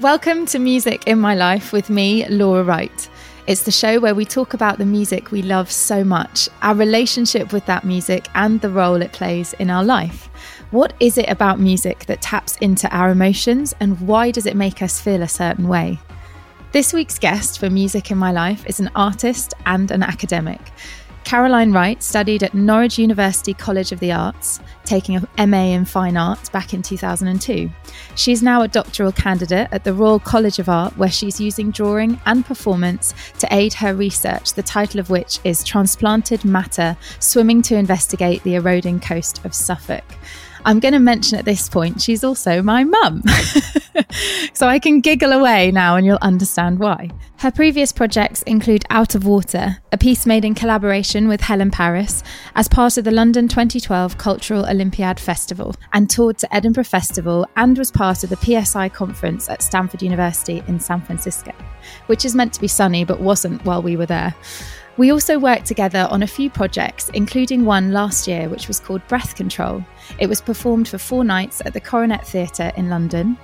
Welcome to Music in My Life with me, Laura Wright. It's the show where we talk about the music we love so much, our relationship with that music, and the role it plays in our life. What is it about music that taps into our emotions, and why does it make us feel a certain way? This week's guest for Music in My Life is an artist and an academic. Caroline Wright studied at Norwich University College of the Arts, taking a MA in Fine Arts back in 2002. She's now a doctoral candidate at the Royal College of Art, where she's using drawing and performance to aid her research, the title of which is Transplanted Matter Swimming to Investigate the Eroding Coast of Suffolk. I'm going to mention at this point, she's also my mum. so I can giggle away now and you'll understand why. Her previous projects include Out of Water, a piece made in collaboration with Helen Paris as part of the London 2012 Cultural Olympiad Festival, and toured to Edinburgh Festival and was part of the PSI conference at Stanford University in San Francisco, which is meant to be sunny but wasn't while we were there. We also worked together on a few projects, including one last year which was called Breath Control. It was performed for four nights at the Coronet Theatre in London.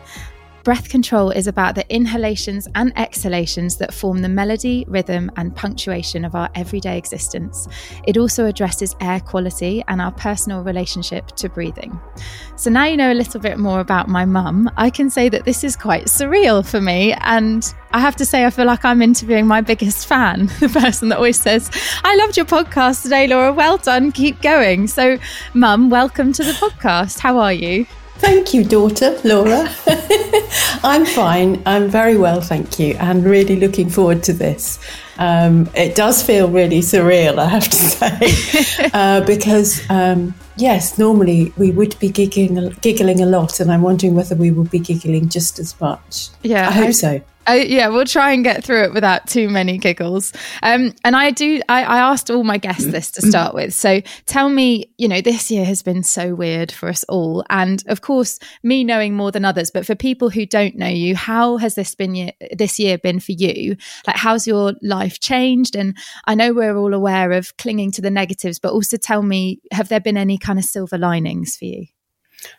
Breath control is about the inhalations and exhalations that form the melody, rhythm, and punctuation of our everyday existence. It also addresses air quality and our personal relationship to breathing. So now you know a little bit more about my mum, I can say that this is quite surreal for me. And I have to say, I feel like I'm interviewing my biggest fan, the person that always says, I loved your podcast today, Laura. Well done. Keep going. So, mum, welcome to the podcast. How are you? Thank you, daughter, Laura. I'm fine. I'm very well, thank you, and really looking forward to this. Um, it does feel really surreal, I have to say, uh, because um, yes, normally we would be giggling, giggling a lot, and I'm wondering whether we will be giggling just as much. Yeah, I hope I, so. I, yeah, we'll try and get through it without too many giggles. Um, and I do. I, I, asked all my guests this to start with. So tell me, you know, this year has been so weird for us all, and of course, me knowing more than others. But for people who don't know you, how has this been year, this year been for you? Like, how's your life changed? And I know we're all aware of clinging to the negatives, but also tell me, have there been any kind of silver linings for you?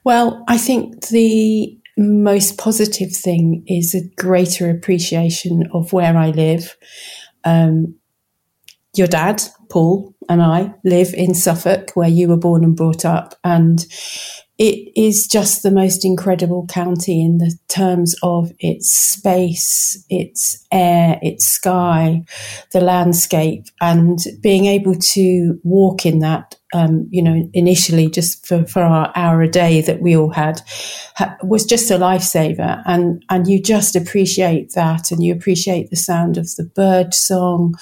Well, I think the most positive thing is a greater appreciation of where I live. Um, your dad, Paul, and I live in Suffolk, where you were born and brought up. And it is just the most incredible county in the terms of its space, its air, its sky, the landscape, and being able to walk in that. Um, you know, initially just for, for our hour a day that we all had, ha- was just a lifesaver. And, and you just appreciate that and you appreciate the sound of the bird song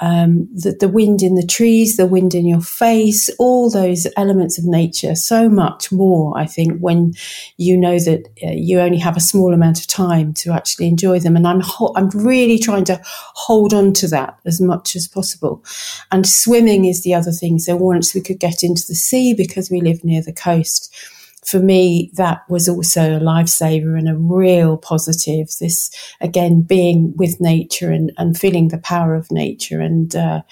um, the, the wind in the trees, the wind in your face, all those elements of nature, so much more, I think, when you know that uh, you only have a small amount of time to actually enjoy them. And I'm, ho- I'm really trying to hold on to that as much as possible. And swimming is the other thing. So once we could get into the sea because we live near the coast, for me, that was also a lifesaver and a real positive. This, again, being with nature and, and feeling the power of nature and, uh,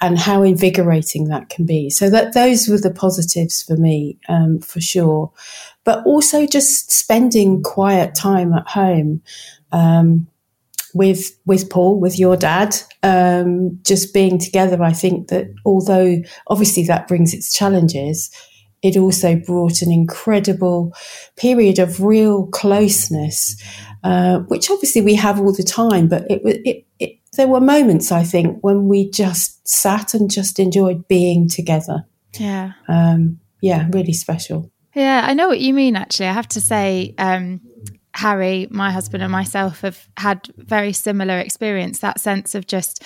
and how invigorating that can be. So that those were the positives for me, um, for sure. But also just spending quiet time at home, um, with with Paul, with your dad, um, just being together. I think that although obviously that brings its challenges, it also brought an incredible period of real closeness, uh, which obviously we have all the time. But it, it, it, there were moments, I think, when we just sat and just enjoyed being together. Yeah. Um, yeah, really special. Yeah, I know what you mean, actually. I have to say, um, Harry, my husband, and myself have had very similar experience. That sense of just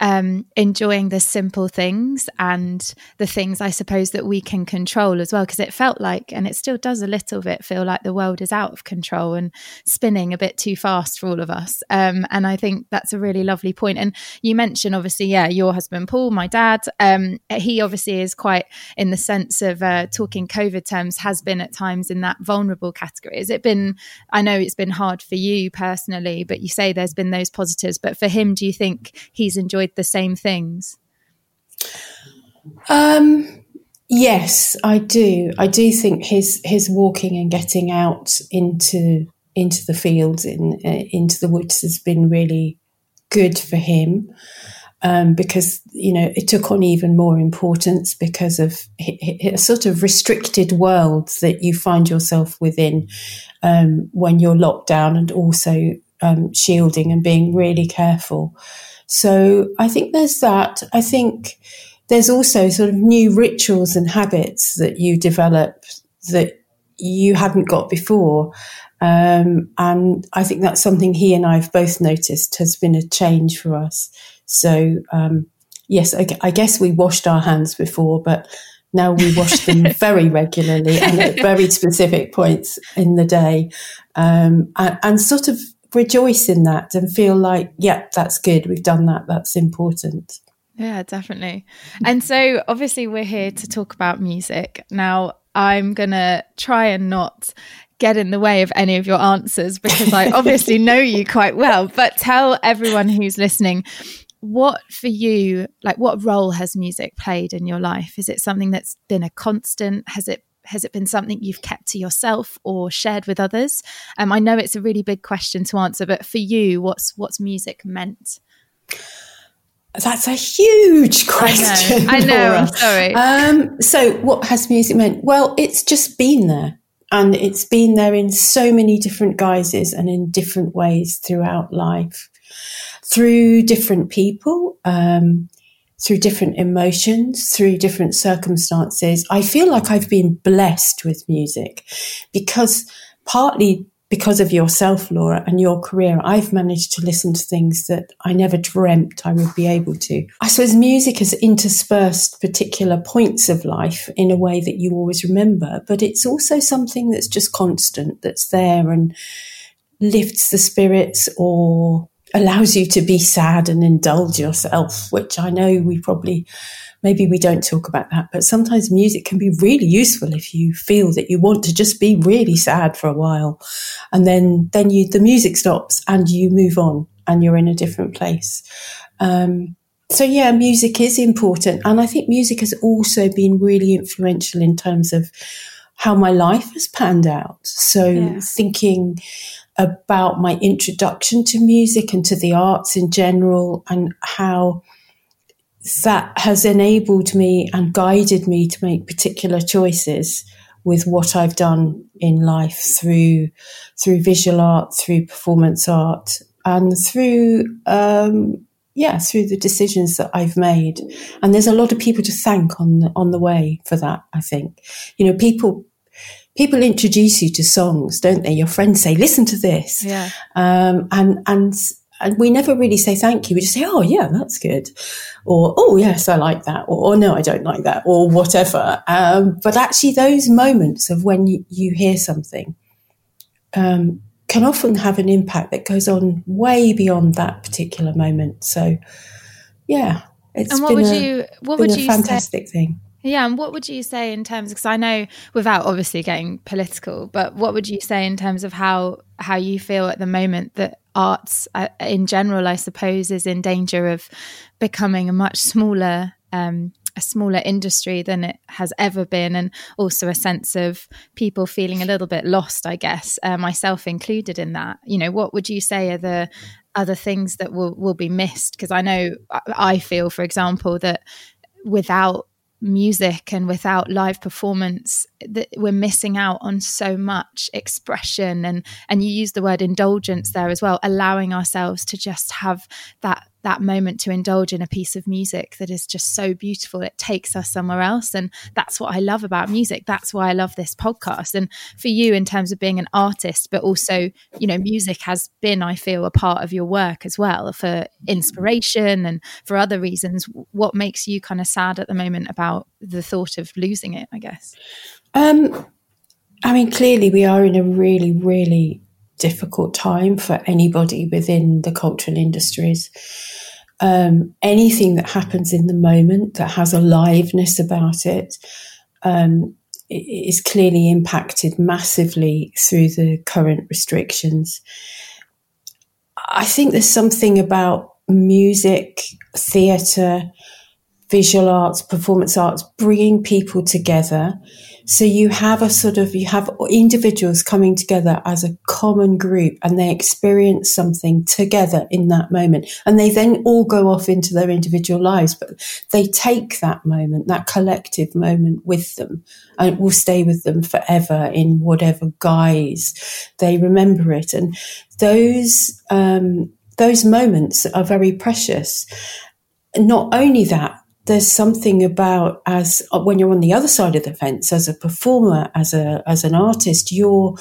um, enjoying the simple things and the things I suppose that we can control as well. Because it felt like, and it still does a little bit feel like the world is out of control and spinning a bit too fast for all of us. Um, and I think that's a really lovely point. And you mentioned, obviously, yeah, your husband, Paul, my dad, um, he obviously is quite in the sense of uh, talking COVID terms, has been at times in that vulnerable category. Has it been, I know it's been hard for you personally, but you say there's been those positives. But for him, do you think he's enjoyed the same things? Um, yes, I do. I do think his his walking and getting out into into the fields in uh, into the woods has been really good for him. Um, because you know it took on even more importance because of a sort of restricted world that you find yourself within um, when you're locked down, and also um, shielding and being really careful. So I think there's that. I think there's also sort of new rituals and habits that you develop that you hadn't got before. Um, and I think that's something he and I have both noticed has been a change for us. So, um, yes, I, I, guess we washed our hands before, but now we wash them very regularly and at very specific points in the day. Um, and, and sort of rejoice in that and feel like, yeah, that's good. We've done that. That's important. Yeah, definitely. And so obviously we're here to talk about music. Now, I'm going to try and not get in the way of any of your answers because I obviously know you quite well, but tell everyone who's listening what for you like what role has music played in your life is it something that's been a constant has it has it been something you've kept to yourself or shared with others? Um, I know it's a really big question to answer, but for you, what's what's music meant? That's a huge question. I know. I I'm sorry. Um, so, what has music meant? Well, it's just been there, and it's been there in so many different guises and in different ways throughout life, through different people. Um, through different emotions, through different circumstances. I feel like I've been blessed with music because partly because of yourself, Laura, and your career, I've managed to listen to things that I never dreamt I would be able to. I suppose music has interspersed particular points of life in a way that you always remember, but it's also something that's just constant, that's there and lifts the spirits or allows you to be sad and indulge yourself, which I know we probably, maybe we don't talk about that, but sometimes music can be really useful if you feel that you want to just be really sad for a while. And then, then you, the music stops and you move on and you're in a different place. Um, so yeah, music is important. And I think music has also been really influential in terms of how my life has panned out. So yeah. thinking about my introduction to music and to the arts in general and how that has enabled me and guided me to make particular choices with what I've done in life through through visual art, through performance art, and through um, yeah, through the decisions that I've made. And there's a lot of people to thank on the, on the way for that. I think you know people people introduce you to songs, don't they? Your friends say, "Listen to this," yeah, um, and and and we never really say thank you. We just say, "Oh, yeah, that's good," or "Oh, yes, I like that," or "Oh, no, I don't like that," or whatever. Um, but actually, those moments of when you, you hear something um, can often have an impact that goes on way beyond that particular moment. So, yeah, it's and what been would a, you what would you fantastic say? thing yeah, and what would you say in terms? Because I know, without obviously getting political, but what would you say in terms of how how you feel at the moment that arts, uh, in general, I suppose, is in danger of becoming a much smaller um, a smaller industry than it has ever been, and also a sense of people feeling a little bit lost, I guess, uh, myself included in that. You know, what would you say are the other things that will will be missed? Because I know I feel, for example, that without music and without live performance that we're missing out on so much expression. And and you use the word indulgence there as well allowing ourselves to just have that that moment to indulge in a piece of music that is just so beautiful. It takes us somewhere else. And that's what I love about music. That's why I love this podcast. And for you, in terms of being an artist, but also, you know, music has been, I feel, a part of your work as well for inspiration and for other reasons. What makes you kind of sad at the moment about the thought of losing it, I guess? Um, I mean, clearly, we are in a really, really difficult time for anybody within the cultural industries. Um, anything that happens in the moment that has a liveness about it um, is clearly impacted massively through the current restrictions. I think there's something about music, theatre, visual arts, performance arts, bringing people together so you have a sort of, you have individuals coming together as a common group and they experience something together in that moment. And they then all go off into their individual lives, but they take that moment, that collective moment with them and it will stay with them forever in whatever guise they remember it. And those, um, those moments are very precious. Not only that, there's something about as uh, when you're on the other side of the fence as a performer as a as an artist your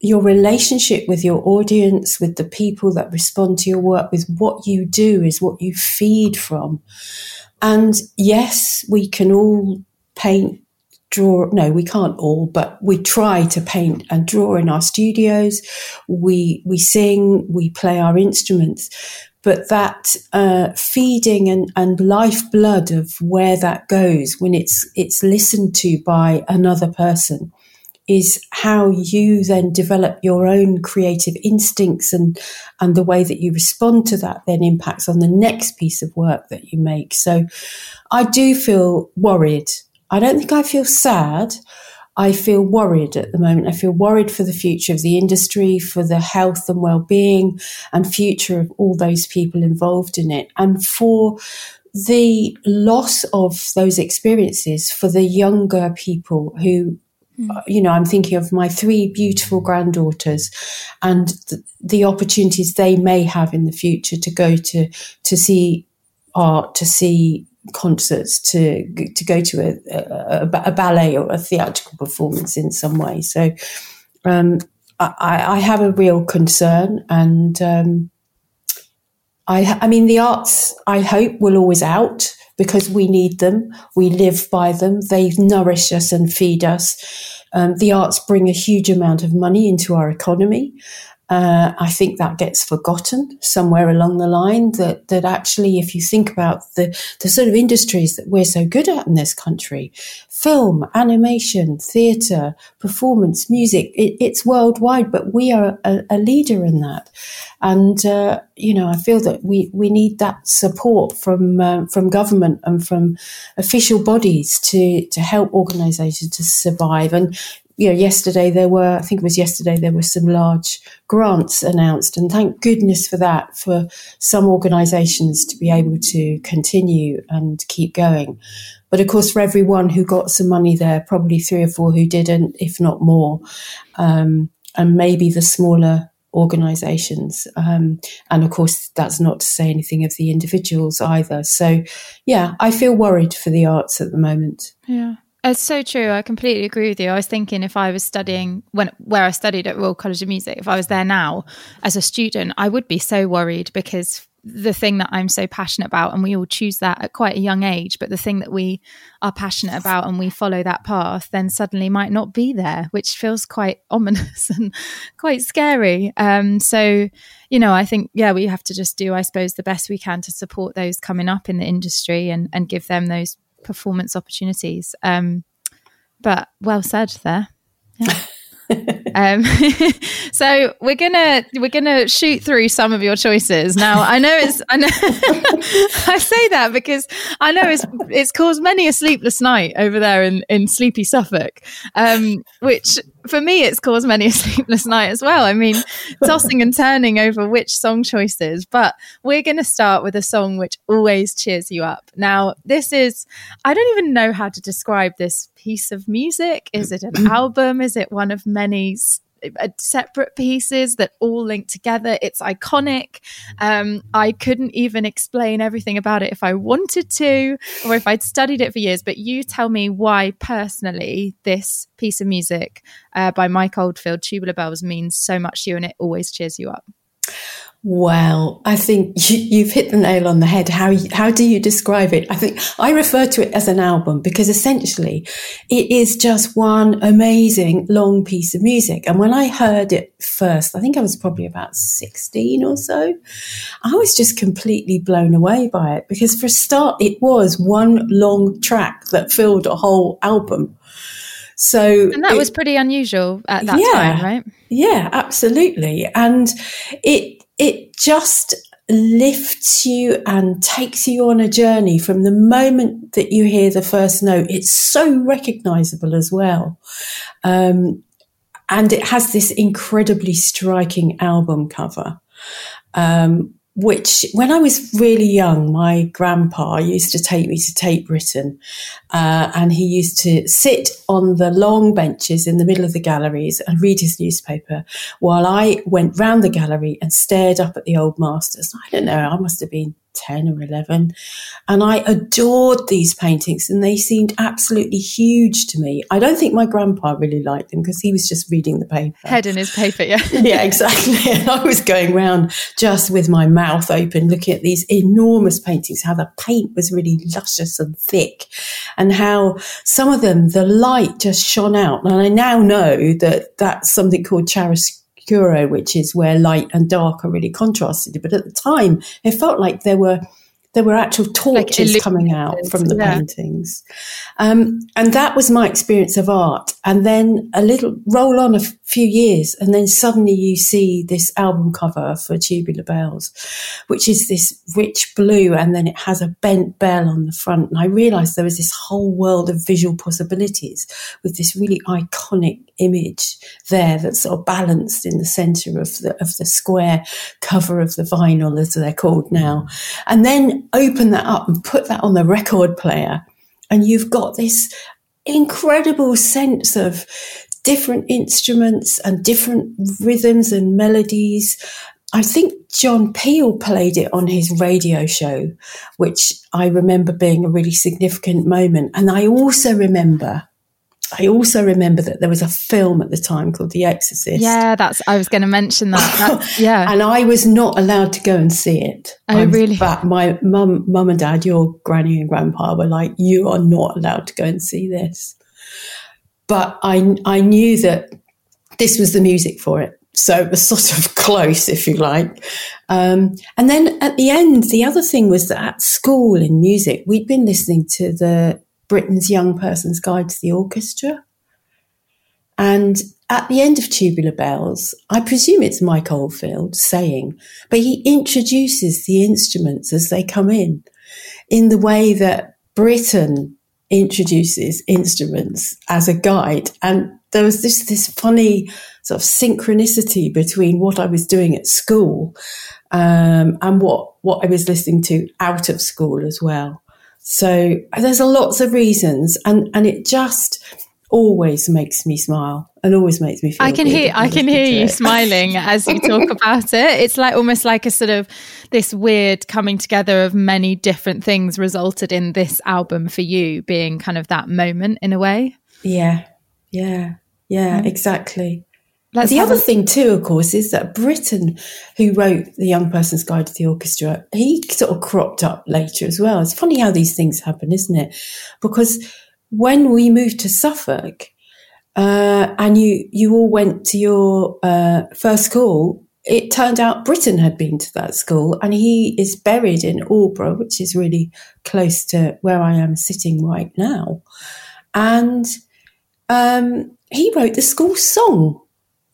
your relationship with your audience with the people that respond to your work with what you do is what you feed from. And yes we can all paint draw no we can't all but we try to paint and draw in our studios. We we sing we play our instruments but that uh, feeding and, and lifeblood of where that goes when it's it's listened to by another person is how you then develop your own creative instincts and and the way that you respond to that then impacts on the next piece of work that you make. So i do feel worried. I don't think i feel sad I feel worried at the moment. I feel worried for the future of the industry, for the health and well-being and future of all those people involved in it, and for the loss of those experiences for the younger people who mm. you know i'm thinking of my three beautiful granddaughters and the, the opportunities they may have in the future to go to to see art to see concerts to to go to a, a, a, ballet or a theatrical performance in some way. So um, I, I, have a real concern, and um, I, I mean the arts. I hope will always out because we need them. We live by them. They nourish us and feed us. Um, the arts bring a huge amount of money into our economy. Uh, I think that gets forgotten somewhere along the line. That that actually, if you think about the the sort of industries that we're so good at in this country, film, animation, theatre, performance, music, it, it's worldwide, but we are a, a leader in that. And uh, you know, I feel that we we need that support from uh, from government and from official bodies to to help organisations to survive. And you know, yesterday there were, I think it was yesterday, there were some large grants announced, and thank goodness for that, for some organisations to be able to continue and keep going. But of course, for everyone who got some money there, probably three or four who didn't, if not more, um, and maybe the smaller organisations. Um, and of course, that's not to say anything of the individuals either. So, yeah, I feel worried for the arts at the moment. Yeah. It's so true. I completely agree with you. I was thinking if I was studying when where I studied at Royal College of Music, if I was there now as a student, I would be so worried because the thing that I'm so passionate about, and we all choose that at quite a young age, but the thing that we are passionate about and we follow that path, then suddenly might not be there, which feels quite ominous and quite scary. Um, so, you know, I think, yeah, we have to just do, I suppose, the best we can to support those coming up in the industry and, and give them those performance opportunities. Um, but well said there. Yeah. um, so we're gonna we're gonna shoot through some of your choices now. I know it's I know I say that because I know it's it's caused many a sleepless night over there in in sleepy Suffolk, um, which for me, it's caused many a sleepless night as well. I mean, tossing and turning over which song choices. But we're going to start with a song which always cheers you up. Now, this is, I don't even know how to describe this piece of music. Is it an album? Is it one of many separate pieces that all link together. It's iconic. Um, I couldn't even explain everything about it if I wanted to or if I'd studied it for years. But you tell me why, personally, this piece of music uh, by Mike Oldfield, Tubular Bells, means so much to you and it always cheers you up. Well, I think you, have hit the nail on the head. How how do you describe it? I think I refer to it as an album because essentially it is just one amazing long piece of music. And when I heard it first, I think I was probably about 16 or so, I was just completely blown away by it because for a start, it was one long track that filled a whole album. So And that it, was pretty unusual at that yeah, time, right? Yeah, absolutely. And it it just lifts you and takes you on a journey from the moment that you hear the first note. It's so recognizable as well. Um, and it has this incredibly striking album cover. Um, which when I was really young, my grandpa used to take me to Tate Britain, uh, and he used to sit on the long benches in the middle of the galleries and read his newspaper while I went round the gallery and stared up at the old masters. I don't know, I must have been 10 or 11. And I adored these paintings and they seemed absolutely huge to me. I don't think my grandpa really liked them because he was just reading the paper. Head in his paper, yeah. yeah, exactly. And I was going around just with my mouth open looking at these enormous paintings, how the paint was really luscious and thick and how some of them, the light just shone out. And I now know that that's something called chiaroscuro chiaroscuro, which is where light and dark are really contrasted. But at the time, it felt like there were there were actual torches like coming out from the yeah. paintings. Um, and that was my experience of art. And then a little roll on a f- few years, and then suddenly you see this album cover for Tubular Bells, which is this rich blue, and then it has a bent bell on the front. And I realized there was this whole world of visual possibilities with this really iconic image there that's sort of balanced in the center of the of the square cover of the vinyl as they're called now and then open that up and put that on the record player and you've got this incredible sense of different instruments and different rhythms and melodies I think John Peel played it on his radio show, which I remember being a really significant moment. And I also remember I also remember that there was a film at the time called The Exorcist. Yeah, that's I was going to mention that. yeah, and I was not allowed to go and see it. Oh, I'm, really? But my mum, mum and dad, your granny and grandpa were like, "You are not allowed to go and see this." But I, I knew that this was the music for it, so it was sort of close, if you like. Um, and then at the end, the other thing was that at school in music, we'd been listening to the Britten's Young Person's Guide to the Orchestra. And at the end of Tubular Bells, I presume it's Mike Oldfield saying, but he introduces the instruments as they come in, in the way that Britain introduces instruments as a guide. And there was this, this funny sort of synchronicity between what I was doing at school um, and what, what I was listening to out of school as well. So there's a lots of reasons, and and it just always makes me smile and always makes me feel. I can hear I can hear you smiling as you talk about it. It's like almost like a sort of this weird coming together of many different things resulted in this album for you being kind of that moment in a way. Yeah, yeah, yeah, exactly. Let's the other a- thing too, of course, is that Britten, who wrote The Young Person's Guide to the Orchestra, he sort of cropped up later as well. It's funny how these things happen, isn't it? Because when we moved to Suffolk, uh, and you you all went to your uh, first school, it turned out Britten had been to that school, and he is buried in Aldeburgh, which is really close to where I am sitting right now. And um, he wrote the school song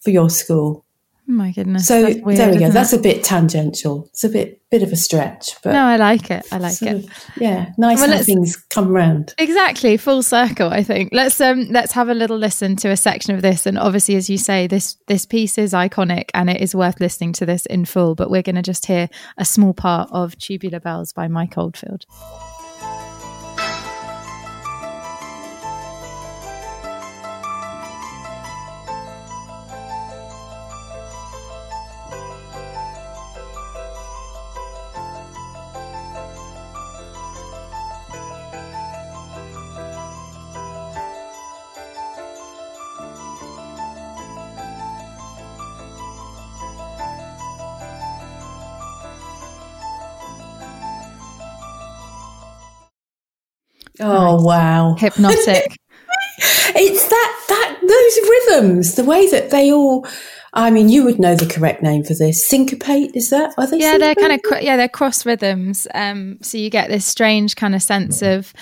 for your school. Oh my goodness. So weird, there we go. That's it? a bit tangential. It's a bit bit of a stretch, but No, I like it. I like it. of- yeah, nice Well, how things come round. Exactly, full circle. I think let's um let's have a little listen to a section of this, and obviously, as you say, this this piece is iconic and it is worth listening to this in full. But we're going to just hear a small part of "Tubular Bells" by Mike Oldfield. Oh wow! Hypnotic. It's that that those rhythms, the way that they all. I mean, you would know the correct name for this. Syncopate is that? Are they? yeah, they're kind of syncopate? yeah, they're cross rhythms. Um, so you get this strange kind of sense of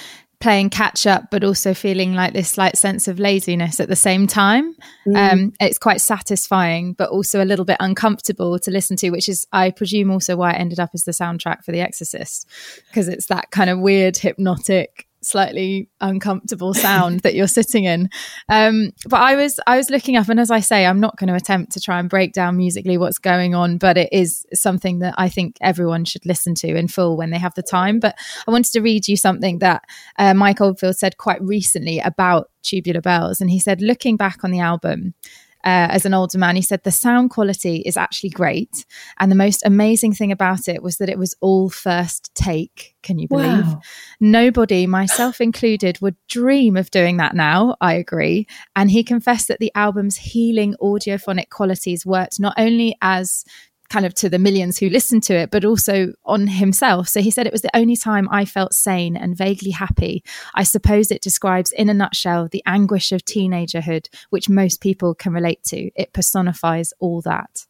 playing catch up, but also feeling like this slight sense of laziness at the same time. Um, it's quite satisfying, but also a little bit uncomfortable to listen to, which is, I presume, also why it ended up as the soundtrack for The Exorcist, because it's that kind of weird, hypnotic, slightly uncomfortable sound that you're sitting in. Um, but I was, I was looking up, and as I say, I'm not going to attempt to try and break down musically what's going on, but it is something that I think everyone should listen to in full when they have the time. But I wanted to read you something that uh, Mike Oldfield said quite recently about Tubular Bells, and he said, looking back on the album. Uh, as an older man, he said the sound quality is actually great. And the most amazing thing about it was that it was all first take. Can you believe? Wow. Nobody, myself included, would dream of doing that now. I agree. And he confessed that the album's healing audiophonic qualities worked not only as kind of to the millions who listened to it, but also on himself. So he said it was the only time I felt sane and vaguely happy. I suppose it describes, in a nutshell, the anguish of teenagerhood, which most people can relate to. It personifies all that,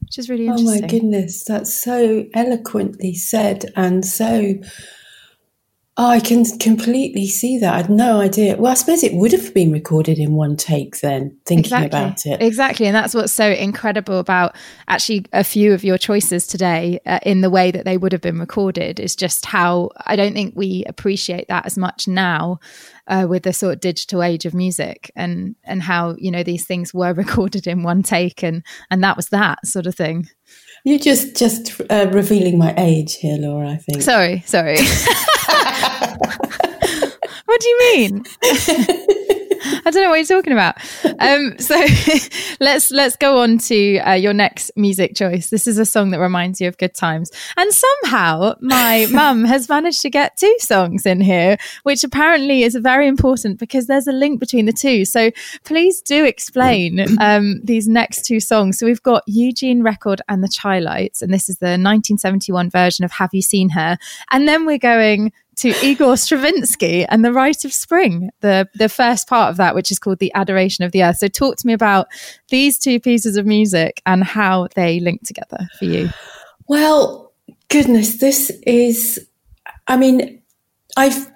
which is really Oh my goodness, that's so eloquently said and so. Oh, I can completely see that. I had no idea. Well, I suppose it would have been recorded in one take then, thinking about it. Exactly. And that's what's so incredible about actually a few of your choices today uh, in the way that they would have been recorded is just how I don't think we appreciate that as much now uh, with the sort of digital age of music and and how you know these things were recorded in one take and and that was that sort of thing. You're just just uh, revealing my age here, Laura. I think. Sorry, sorry. what do you mean? I don't know what you're talking about. Um, so let's let's go on to uh, your next music choice. This is a song that reminds you of good times, and somehow my mum has managed to get two songs in here, which apparently is very important because there's a link between the two. So please do explain um, these next two songs. So we've got Eugene Record and the Chi-Lites, and this is the 1971 version of Have You Seen Her? And then we're going to Igor Stravinsky and the Rite of Spring, the the first part of that, which is called the Adoration of the Earth. So talk to me about these two pieces of music and how they link together for you. Well, goodness, this is. I mean, I've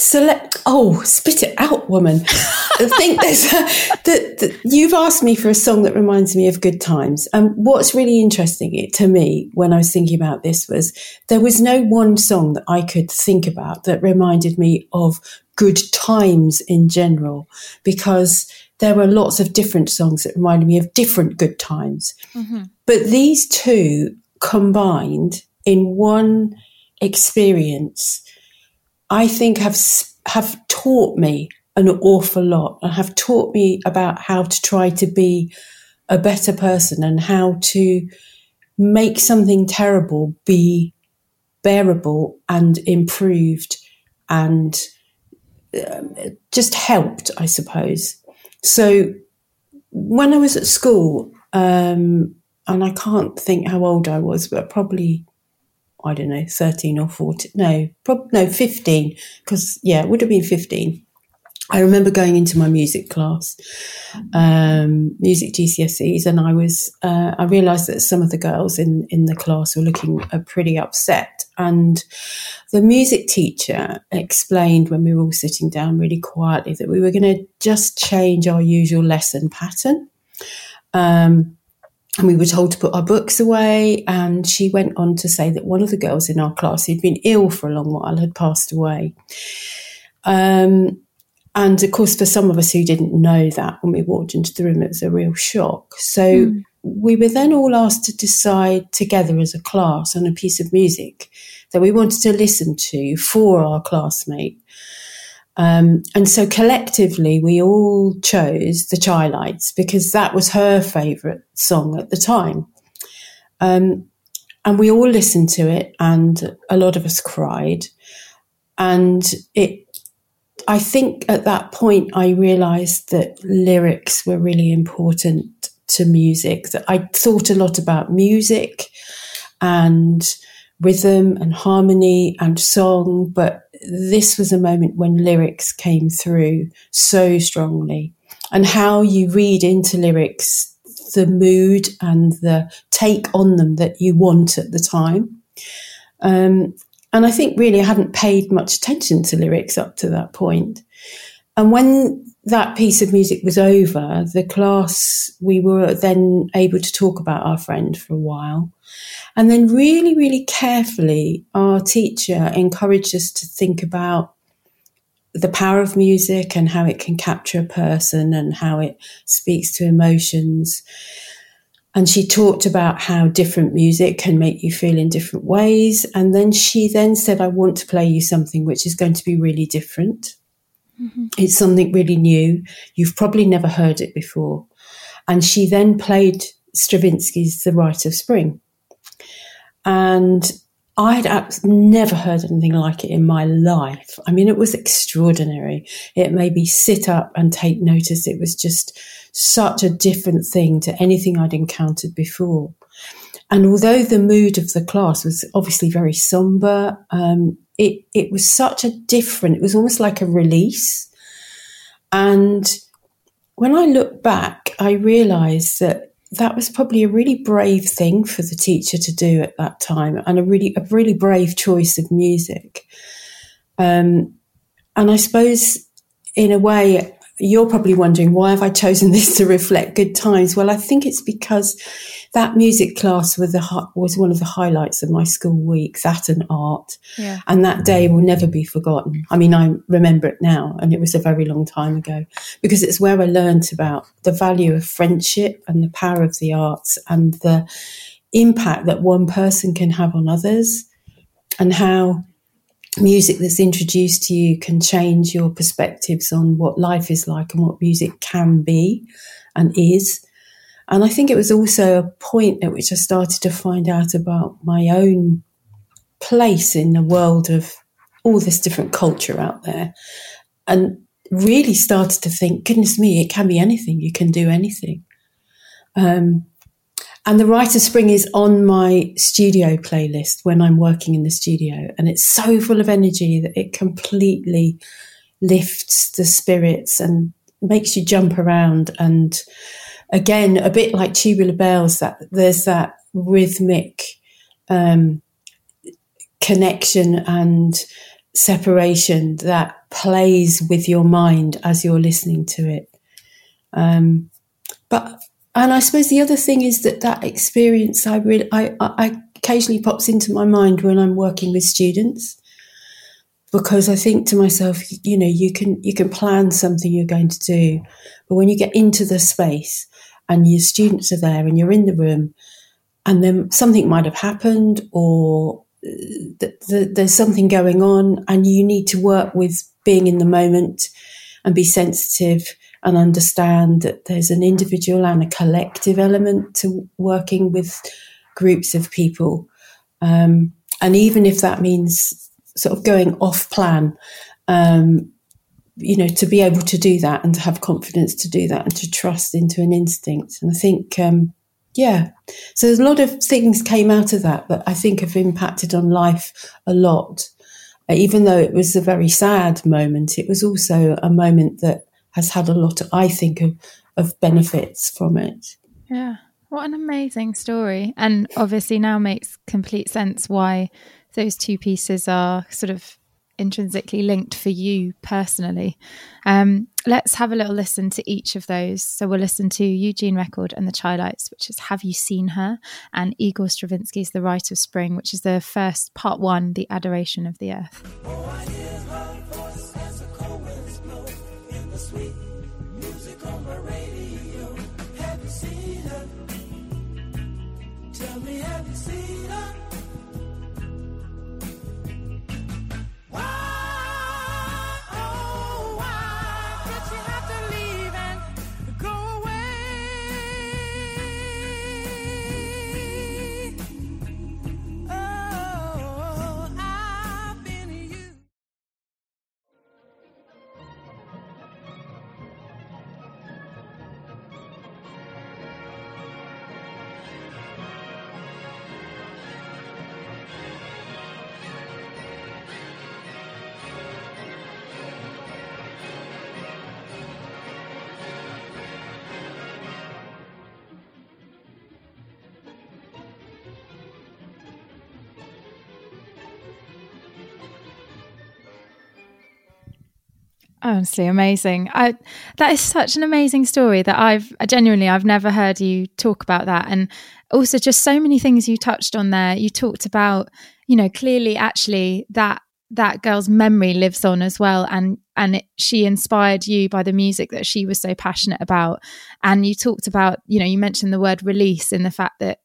select. Oh, spit it out, woman. I think there's a, that that you've asked me for a song that reminds me of good times. And what's really interesting it, to me when I was thinking about this was there was no one song that I could think about that reminded me of good times in general, because there were lots of different songs that reminded me of different good times. Mm-hmm. But these two combined in one experience, I think have have taught me an awful lot and have taught me about how to try to be a better person and how to make something terrible be bearable and improved and um, just helped, I suppose. So when I was at school, um, and I can't think how old I was, but probably I don't know, thirteen or fourteen. No, prob- no, fifteen. Because yeah, it would have been fifteen. I remember going into my music class, um, music GCSEs, and I was uh, I realised that some of the girls in in the class were looking uh, pretty upset, and the music teacher explained when we were all sitting down really quietly that we were going to just change our usual lesson pattern. Um, and we were told to put our books away. And she went on to say that one of the girls in our class who'd been ill for a long while had passed away. Um, and of course, for some of us who didn't know that when we walked into the room, it was a real shock. So mm. we were then all asked to decide together as a class on a piece of music that we wanted to listen to for our classmate. Um, and so collectively, we all chose the Chi-Lites because that was her favourite song at the time. Um, and we all listened to it, and a lot of us cried. And it, I think at that point, I realised that lyrics were really important to music. That I thought a lot about music and rhythm and harmony and song, but this was a moment when lyrics came through so strongly and how you read into lyrics the mood and the take on them that you want at the time. Um, and I think really I hadn't paid much attention to lyrics up to that point. And when that piece of music was over, the class, we were then able to talk about our friend for a while. And then, really, really carefully, our teacher encouraged us to think about the power of music and how it can capture a person and how it speaks to emotions. And she talked about how different music can make you feel in different ways. And then she then said, I want to play you something which is going to be really different. Mm-hmm. It's something really new. You've probably never heard it before. And she then played Stravinsky's The Rite of Spring. And I'd never heard anything like it in my life. I mean, it was extraordinary. It made me sit up and take notice. It was just such a different thing to anything I'd encountered before. And although the mood of the class was obviously very somber, um, it, it was such a different, it was almost like a release. And when I look back, I realize that that was probably a really brave thing for the teacher to do at that time and a really a really brave choice of music. Um, and i suppose in a way you're probably wondering why have i chosen this to reflect good times well i think it's because that music class was, the, was one of the highlights of my school week, that and art. Yeah. And that day will never be forgotten. I mean, I remember it now, and it was a very long time ago because it's where I learned about the value of friendship and the power of the arts and the impact that one person can have on others and how music that's introduced to you can change your perspectives on what life is like and what music can be and is. And I think it was also a point at which I started to find out about my own place in the world of all this different culture out there and really started to think, goodness me, it can be anything. You can do anything. Um, and the Rite of Spring is on my studio playlist when I'm working in the studio. And it's so full of energy that it completely lifts the spirits and makes you jump around and again, a bit like tubular bells, that there's that rhythmic um, connection and separation that plays with your mind as you're listening to it. Um, but and I suppose the other thing is that that experience I really I, I occasionally pops into my mind when I'm working with students. Because I think to myself, you know, you can you can plan something you're going to do, but when you get into the space and your students are there and you're in the room and then something might have happened or uh, th- th- there's something going on and you need to work with being in the moment and be sensitive and understand that there's an individual and a collective element to working with groups of people. Um, and even if that means sort of going off plan, um, you know, to be able to do that and to have confidence to do that and to trust into an instinct. And I think, um, yeah, so there's a lot of things came out of that that I think have impacted on life a lot. Even though it was a very sad moment, it was also a moment that has had a lot, of, I think, of, of benefits from it. Yeah. What an amazing story. And obviously now makes complete sense why those two pieces are sort of intrinsically linked for you personally. Um, let's have a little listen to each of those. So we'll listen to Eugene Record and the Chi-Lites, which is Have You Seen Her? And Igor Stravinsky's The Rite of Spring, which is the first part one, The Adoration of the Earth. Honestly, amazing. I, that is such an amazing story that I've genuinely I've never heard you talk about that, and also just so many things you touched on there. You talked about, you know, clearly actually that that girl's memory lives on as well, and and it, she inspired you by the music that she was so passionate about. And you talked about, you know, you mentioned the word release in the fact that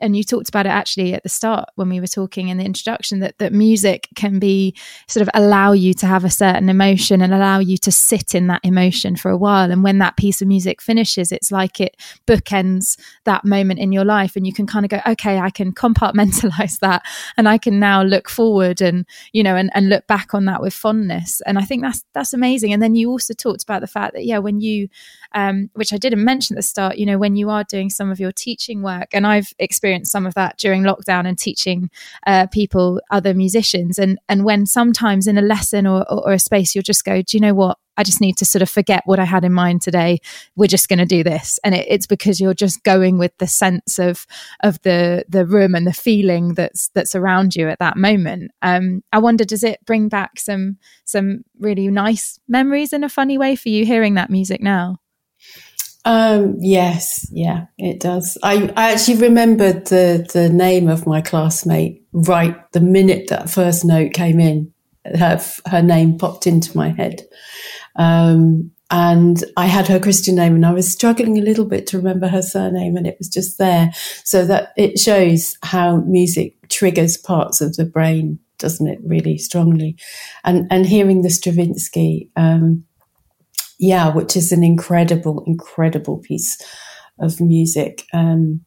and you talked about it actually at the start when we were talking in the introduction that that music can be sort of allow you to have a certain emotion and allow you to sit in that emotion for a while. And when that piece of music finishes it's like it bookends that moment in your life and you can kind of go okay I can compartmentalize that and I can now look forward and you know and, and look back on that with fondness. And I think that's that's amazing. And then you also talked about the fact that yeah when you um, which I didn't mention at the start you know when you are doing some of your teaching work and I've experienced some of that during lockdown and teaching uh, people, other musicians. And and when sometimes in a lesson or, or, or a space, you'll just go, do you know what? I just need to sort of forget what I had in mind today. We're just going to do this, and it, it's because you're just going with the sense of of the the room and the feeling that's that's around you at that moment. Um, I wonder, does it bring back some some really nice memories in a funny way for you hearing that music now? Um, yes, yeah, it does. I, I actually remembered the, the name of my classmate right the minute that first note came in. Her, her name popped into my head. Um, and I had her Christian name and I was struggling a little bit to remember her surname and it was just there. So that it shows how music triggers parts of the brain, doesn't it, really strongly? And, and hearing the Stravinsky, um, yeah, which is an incredible, incredible piece of music. Um,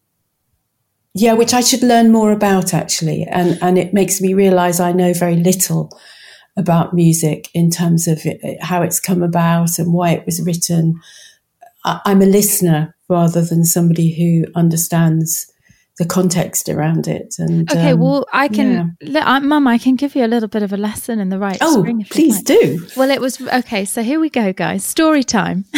yeah, which I should learn more about actually, and and it makes me realise I know very little about music in terms of it, how it's come about and why it was written. I, I'm a listener rather than somebody who understands the context around it. And okay, um, well, I can, yeah. Mum, I can give you a little bit of a lesson in the right. Oh, please do. Well, it was okay. So here we go, guys. Story time.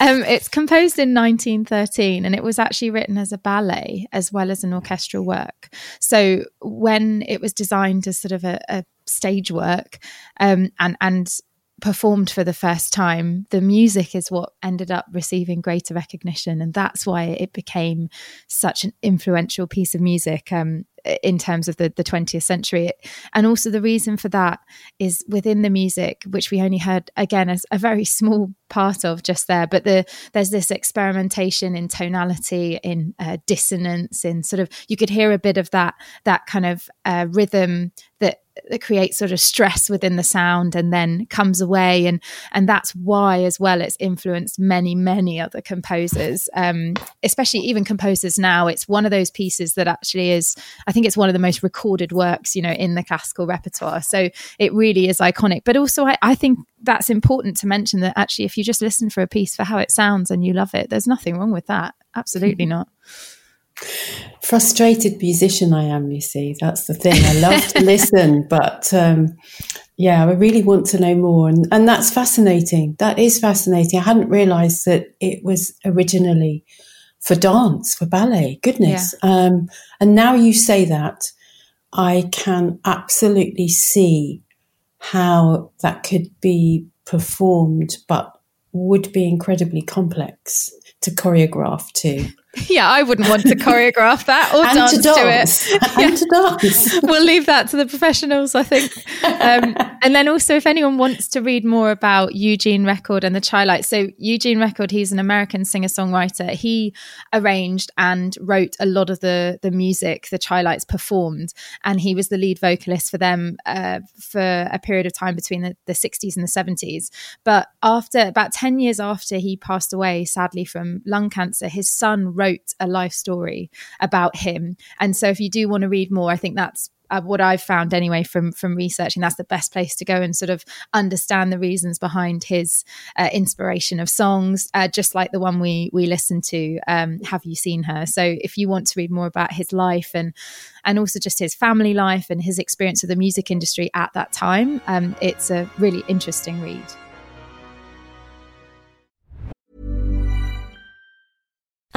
um, it's composed in 1913, and it was actually written as a ballet as well as an orchestral work. So when it was designed as sort of a, a stage work, um, and and performed for the first time, the music is what ended up receiving greater recognition. And that's why it became such an influential piece of music um, in terms of the, the 20th century. And also, the reason for that is within the music, which we only heard again as a very small part of just there, but the, there's this experimentation in tonality, in uh, dissonance, in sort of, you could hear a bit of that, that kind of uh, rhythm that that creates sort of stress within the sound and then comes away. And and that's why as well it's influenced many many other composers um, especially even composers now. It's one of those pieces that actually is i think it's one of the most recorded works you know in the classical repertoire. So it really is iconic. But also I, I think that's important to mention that actually if you just listen for a piece for how it sounds and you love it there's nothing wrong with that. Absolutely not frustrated musician I am, you see. That's the thing. I love to listen, but um, yeah, I really want to know more. And, and that's fascinating. That is fascinating. I hadn't realized that it was originally for dance, for ballet. Goodness. Yeah. Um, and now you say that, I can absolutely see how that could be performed, but would be incredibly complex to choreograph too. Yeah, I wouldn't want to choreograph that or dance to, dance. to it. And yeah. to dance. we'll leave that to the professionals, I think. Um, and then also, if anyone wants to read more about Eugene Record and the Chi-Lites, so Eugene Record, he's an American singer songwriter. He arranged and wrote a lot of the the music the Chi-Lites performed, and he was the lead vocalist for them uh, for a period of time between the, the 60s and the 70s. But after about 10 years after he passed away, sadly from lung cancer, his son wrote a life story about him. And so if you do want to read more, I think that's uh, what I've found anyway from from researching. That's the best place to go and sort of understand the reasons behind his uh, inspiration of songs, uh, just like the one we we listened to. Um, Have you seen her? So if you want to read more about his life and and also just his family life and his experience of the music industry at that time, um, it's a really interesting read.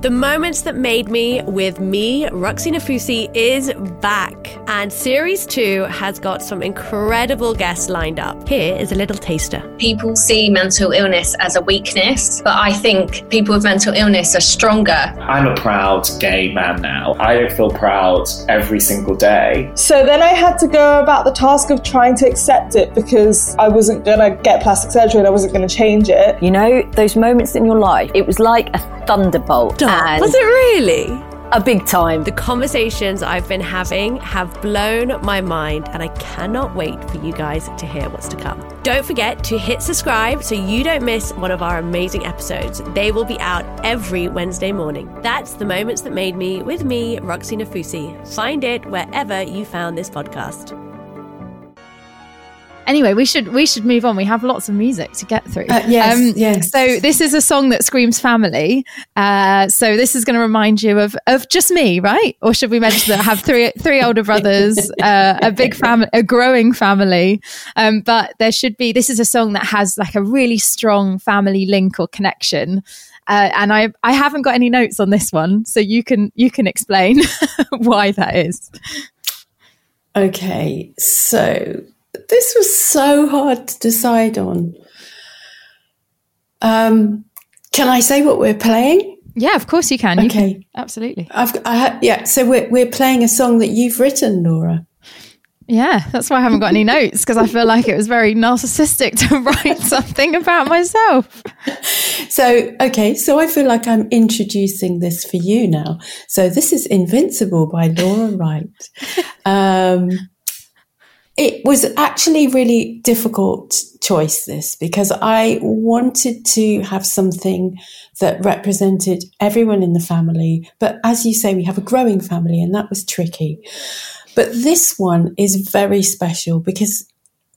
The Moments That Made Me with me, Roxy Nafousi, is back. And series two has got some incredible guests lined up. Here is a little taster. People see mental illness as a weakness, but I think people with mental illness are stronger. I'm a proud gay man now. I don't feel proud every single day. So then I had to go about the task of trying to accept it because I wasn't going to get plastic surgery and I wasn't going to change it. You know, those moments in your life, it was like a thunderbolt. Was it really? A big time. The conversations I've been having have blown my mind, and I cannot wait for you guys to hear what's to come. Don't forget to hit subscribe so you don't miss one of our amazing episodes. They will be out every Wednesday morning. That's The Moments That Made Me with me, Roxy Nafousi. Find it wherever you found this podcast. Anyway, we should we should move on. We have lots of music to get through. Uh, yes, um, yes. So this is a song that screams family. Uh, so this is going to remind you of of just me, right? Or should we mention that I have three three older brothers, uh, a big family, a growing family. Um, but there should be. This is a song that has like a really strong family link or connection. Uh, and I I haven't got any notes on this one, so you can you can explain why that is. Okay, so this was so hard to decide on. Um, can I say what we're playing? Yeah, of course you can. Okay, can. absolutely. I've, I yeah. So we're we're playing a song that you've written, Laura. Yeah, that's why I haven't got any notes because I feel like it was very narcissistic to write something about myself. So, okay, so I feel like I'm introducing this for you now. So, this is Invincible by Laura Wright. Um, it was actually really difficult choice this because I wanted to have something that represented everyone in the family. But as you say, we have a growing family and that was tricky. But this one is very special because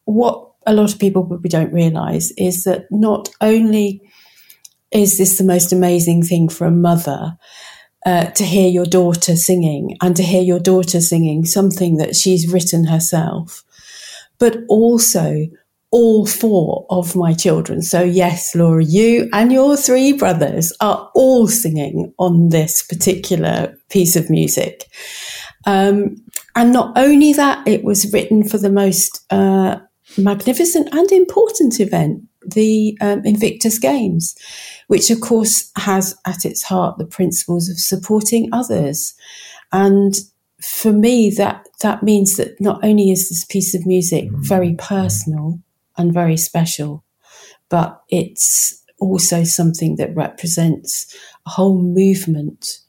what a lot of people probably don't realize is that not only is this the most amazing thing for a mother, uh, to hear your daughter singing and to hear your daughter singing something that she's written herself, but also all four of my children. So, yes, Laura, you and your three brothers are all singing on this particular piece of music. Um, and not only that, it was written for the most uh, magnificent and important event, the um, Invictus Games, which of course has at its heart the principles of supporting others. And for me, that, that means that not only is this piece of music very personal and very special, but it's also something that represents a whole movement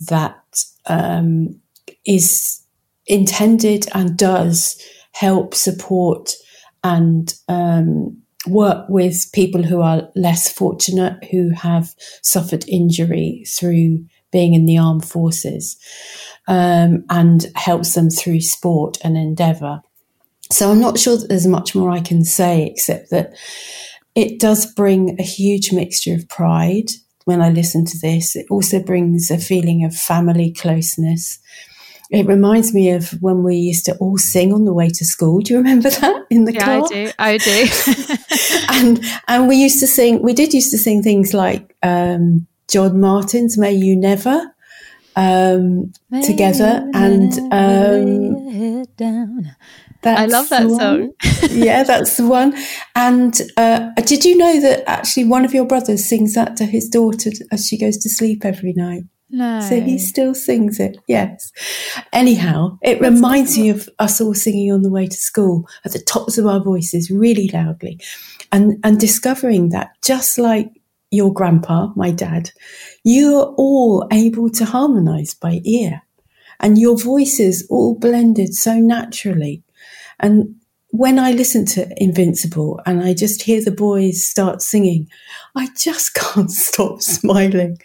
that um, is intended and does help support and um, work with people who are less fortunate, who have suffered injury through being in the armed forces, um, and helps them through sport and endeavour. So I'm not sure that there's much more I can say except that it does bring a huge mixture of pride when I listen to this. It also brings a feeling of family closeness. It reminds me of when we used to all sing on the way to school. Do you remember that in the yeah, car? I do. I do. and and we used to sing. We did used to sing things like um, John Martyn's "May You Never" um, together, and um, I love that song. yeah, that's the one. And uh, did you know that actually one of your brothers sings that to his daughter as she goes to sleep every night? No. So he still sings it, yes. Anyhow, it That's reminds cool. me of us all singing on the way to school at the tops of our voices, really loudly, and, and discovering that just like your grandpa, my dad, you're all able to harmonize by ear. And your voices all blended so naturally. And when I listen to Invincible and I just hear the boys start singing, I just can't stop smiling.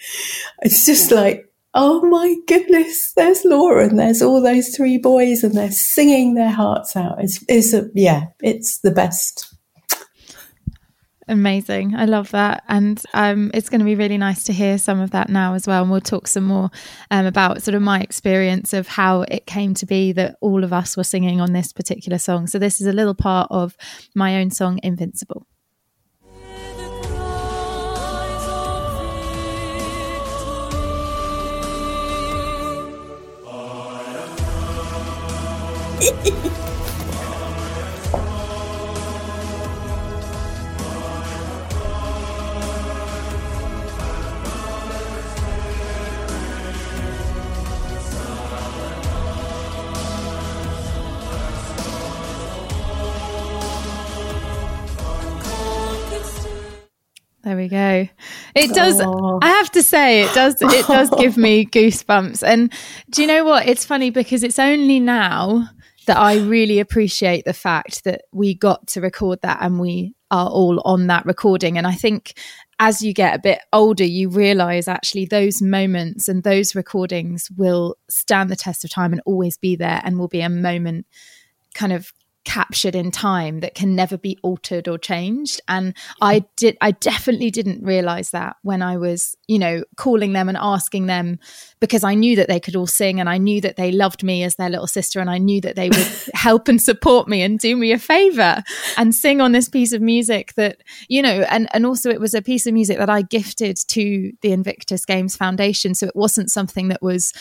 It's just like, oh my goodness, there's Laura and there's all those three boys and they're singing their hearts out. It's, it's a, yeah, it's the best. Amazing. I love that. And um, it's going to be really nice to hear some of that now as well. And we'll talk some more um, about sort of my experience of how it came to be that all of us were singing on this particular song. So, this is a little part of my own song, Invincible. There we go. It does. Oh. I have to say, it does. It does give me goosebumps. And do you know what? It's funny because it's only now that I really appreciate the fact that we got to record that and we are all on that recording. And I think as you get a bit older, you realize actually those moments and those recordings will stand the test of time and always be there and will be a moment kind of captured in time that can never be altered or changed. And i did i definitely didn't realize that when i was you know calling them and asking them because i knew that they could all sing and i knew that they loved me as their little sister and i knew that they would help and support me and do me a favor and sing on this piece of music that you know and and also it was a piece of music that i gifted to the invictus games foundation. So it wasn't something that was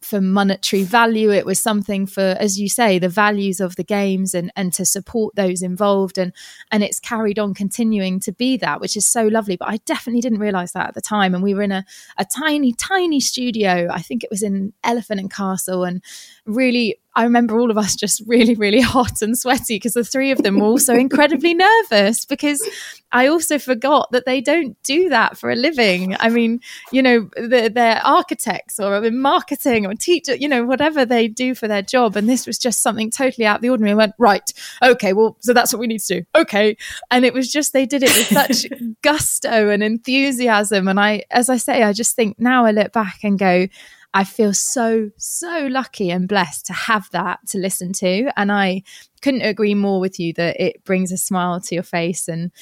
for monetary value. It was something for as you say the values of the games and and to support those involved and and it's carried on continuing to be that which is so lovely. But i definitely didn't realize that at the time. And we were in a, a tiny tiny studio i think it was in elephant and castle and really I remember all of us just really, really hot and sweaty because the three of them were also incredibly nervous because I also forgot that they don't do that for a living. I mean, you know, they're, they're architects or in marketing or teacher, you know, whatever they do for their job. And this was just something totally out of the ordinary. I went, right, okay, well, so that's what we need to do. Okay. And it was just, they did it with such gusto and enthusiasm. And I, as I say, I just think now I look back and go, I feel so, so lucky and blessed to have that to listen to. And I couldn't agree more with you that it brings a smile to your face and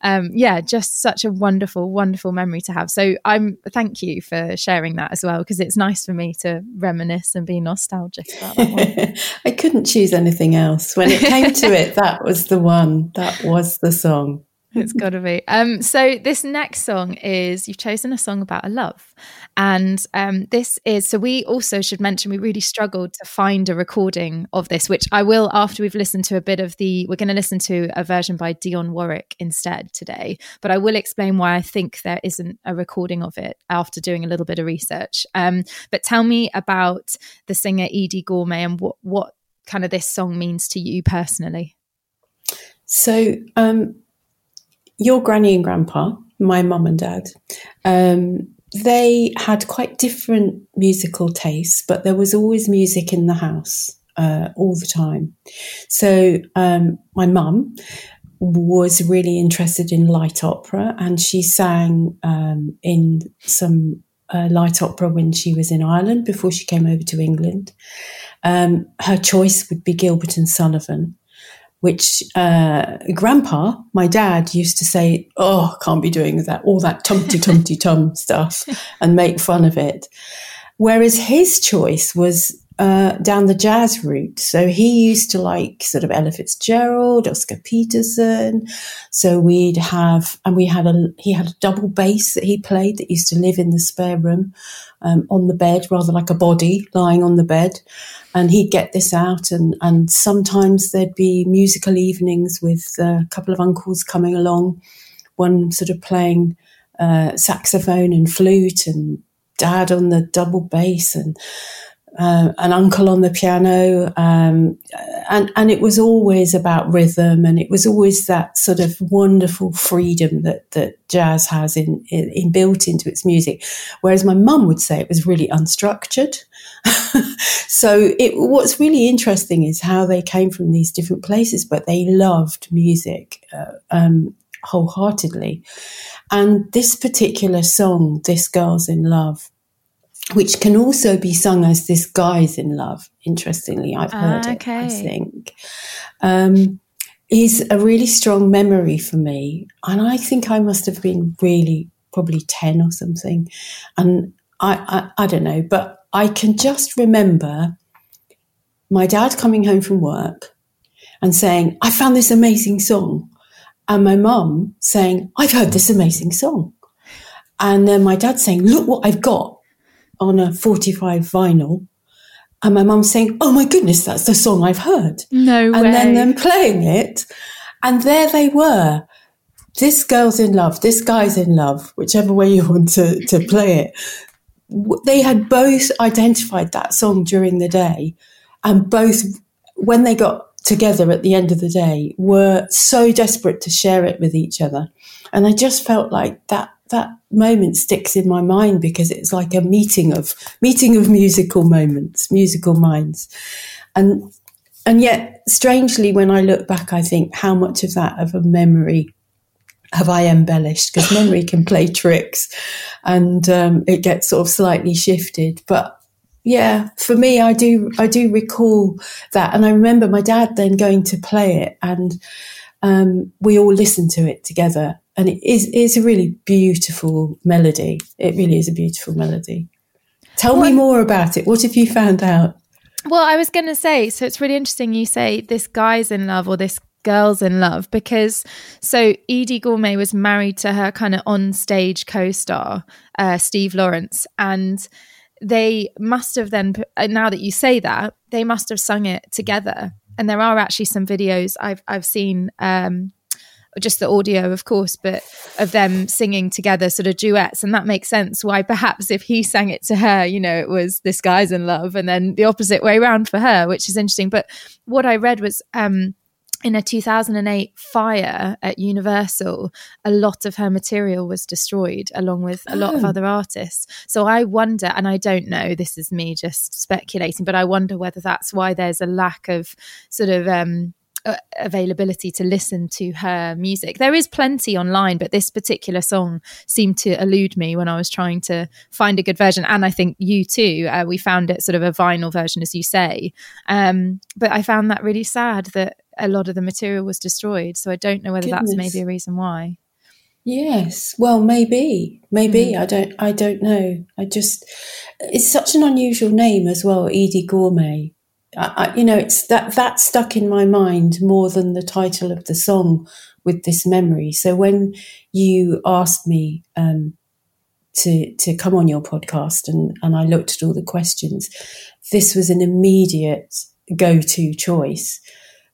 um, yeah, just such a wonderful, wonderful memory to have. So I'm thank you for sharing that as well because it's nice for me to reminisce and be nostalgic about that I couldn't choose anything else. When it came to it, that was the one. That was the song. It's got to be. Um, so this next song is you've chosen a song about a love, and um, this is so we also should mention we really struggled to find a recording of this, which I will after we've listened to a bit of the. We're going to listen to a version by Dionne Warwick instead today, but I will explain why I think there isn't a recording of it after doing a little bit of research. Um, but tell me about the singer Eydie Gormé and what what kind of this song means to you personally. So, um, your granny and grandpa, my mum and dad, um, they had quite different musical tastes, but there was always music in the house uh, all the time. So um, my mum was really interested in light opera, and she sang um, in some uh, light opera when she was in Ireland before she came over to England. Um, her choice would be Gilbert and Sullivan which uh, grandpa, my dad, used to say, Oh, can't be doing that, all that tumty tumty tum stuff and make fun of it. Whereas his choice was uh, down the jazz route. So he used to like sort of Ella Fitzgerald, Oscar Peterson. So we'd have, and we had a, he had a double bass that he played that used to live in the spare room um, on the bed, rather like a body lying on the bed. And he'd get this out, and, and sometimes there'd be musical evenings with a couple of uncles coming along, one sort of playing uh, saxophone and flute, and dad on the double bass, and uh, an uncle on the piano, um, and and it was always about rhythm, and it was always that sort of wonderful freedom that that jazz has in, in, in built into its music. Whereas my mum would say it was really unstructured. so it, what's really interesting is how they came from these different places, but they loved music uh, um, wholeheartedly. And this particular song, "This Girl's in Love." Which can also be sung as this guy's in love. Interestingly, I've heard uh, okay. it, I think. Um, is a really strong memory for me. And I think I must have been really probably 10 or something. And I, I, I don't know, but I can just remember my dad coming home from work and saying, I found this amazing song. And my mum saying, I've heard this amazing song. And then my dad saying, Look what I've got on a 45 vinyl. And my mum saying, Oh my goodness, that's the song I've heard. No and way. then them playing it. And there they were. This girl's in love, this guy's in love, whichever way you want to, to play it. They had both identified that song during the day and both, when they got together at the end of the day, were so desperate to share it with each other. And I just felt like that that moment sticks in my mind because it's like a meeting of meeting of musical moments, musical minds. And and yet strangely when I look back I think how much of that of a memory have I embellished because memory can play tricks and um, it gets sort of slightly shifted. But yeah, for me, I do I do recall that, and I remember my dad then going to play it, and um, we all listened to it together, and it is is a really beautiful melody. It really is a beautiful melody. Tell what, me more about it. What have you found out? Well, I was going to say, so it's really interesting. You say this guy's in love or this girl's in love because so Eydie Gormé was married to her kind of on stage co-star uh, Steve Lawrence, and they must have then. Uh, now that you say that, they must have sung it together. And there are actually some videos I've I've seen um, just the audio, of course, but of them singing together, sort of duets. And that makes sense why perhaps if he sang it to her, you know, it was this guy's in love, and then the opposite way around for her, which is interesting. But what I read was, um, in a 2008 fire at Universal, a lot of her material was destroyed along with a lot oh. of other artists. So I wonder, and I don't know, this is me just speculating, but I wonder whether that's why there's a lack of sort of um, availability to listen to her music. There is plenty online, but this particular song seemed to elude me when I was trying to find a good version. And I think you too. Uh, we found it sort of a vinyl version, as you say. Um, but I found that really sad that a lot of the material was destroyed. So I don't know whether Goodness. that's maybe a reason why. Yes. Well, maybe, maybe mm. I don't. I don't know. I just. It's such an unusual name as well, Eydie Gormé. I, you know, it's that that stuck in my mind more than the title of the song with this memory. So when you asked me um, to to come on your podcast and and I looked at all the questions, this was an immediate go to choice.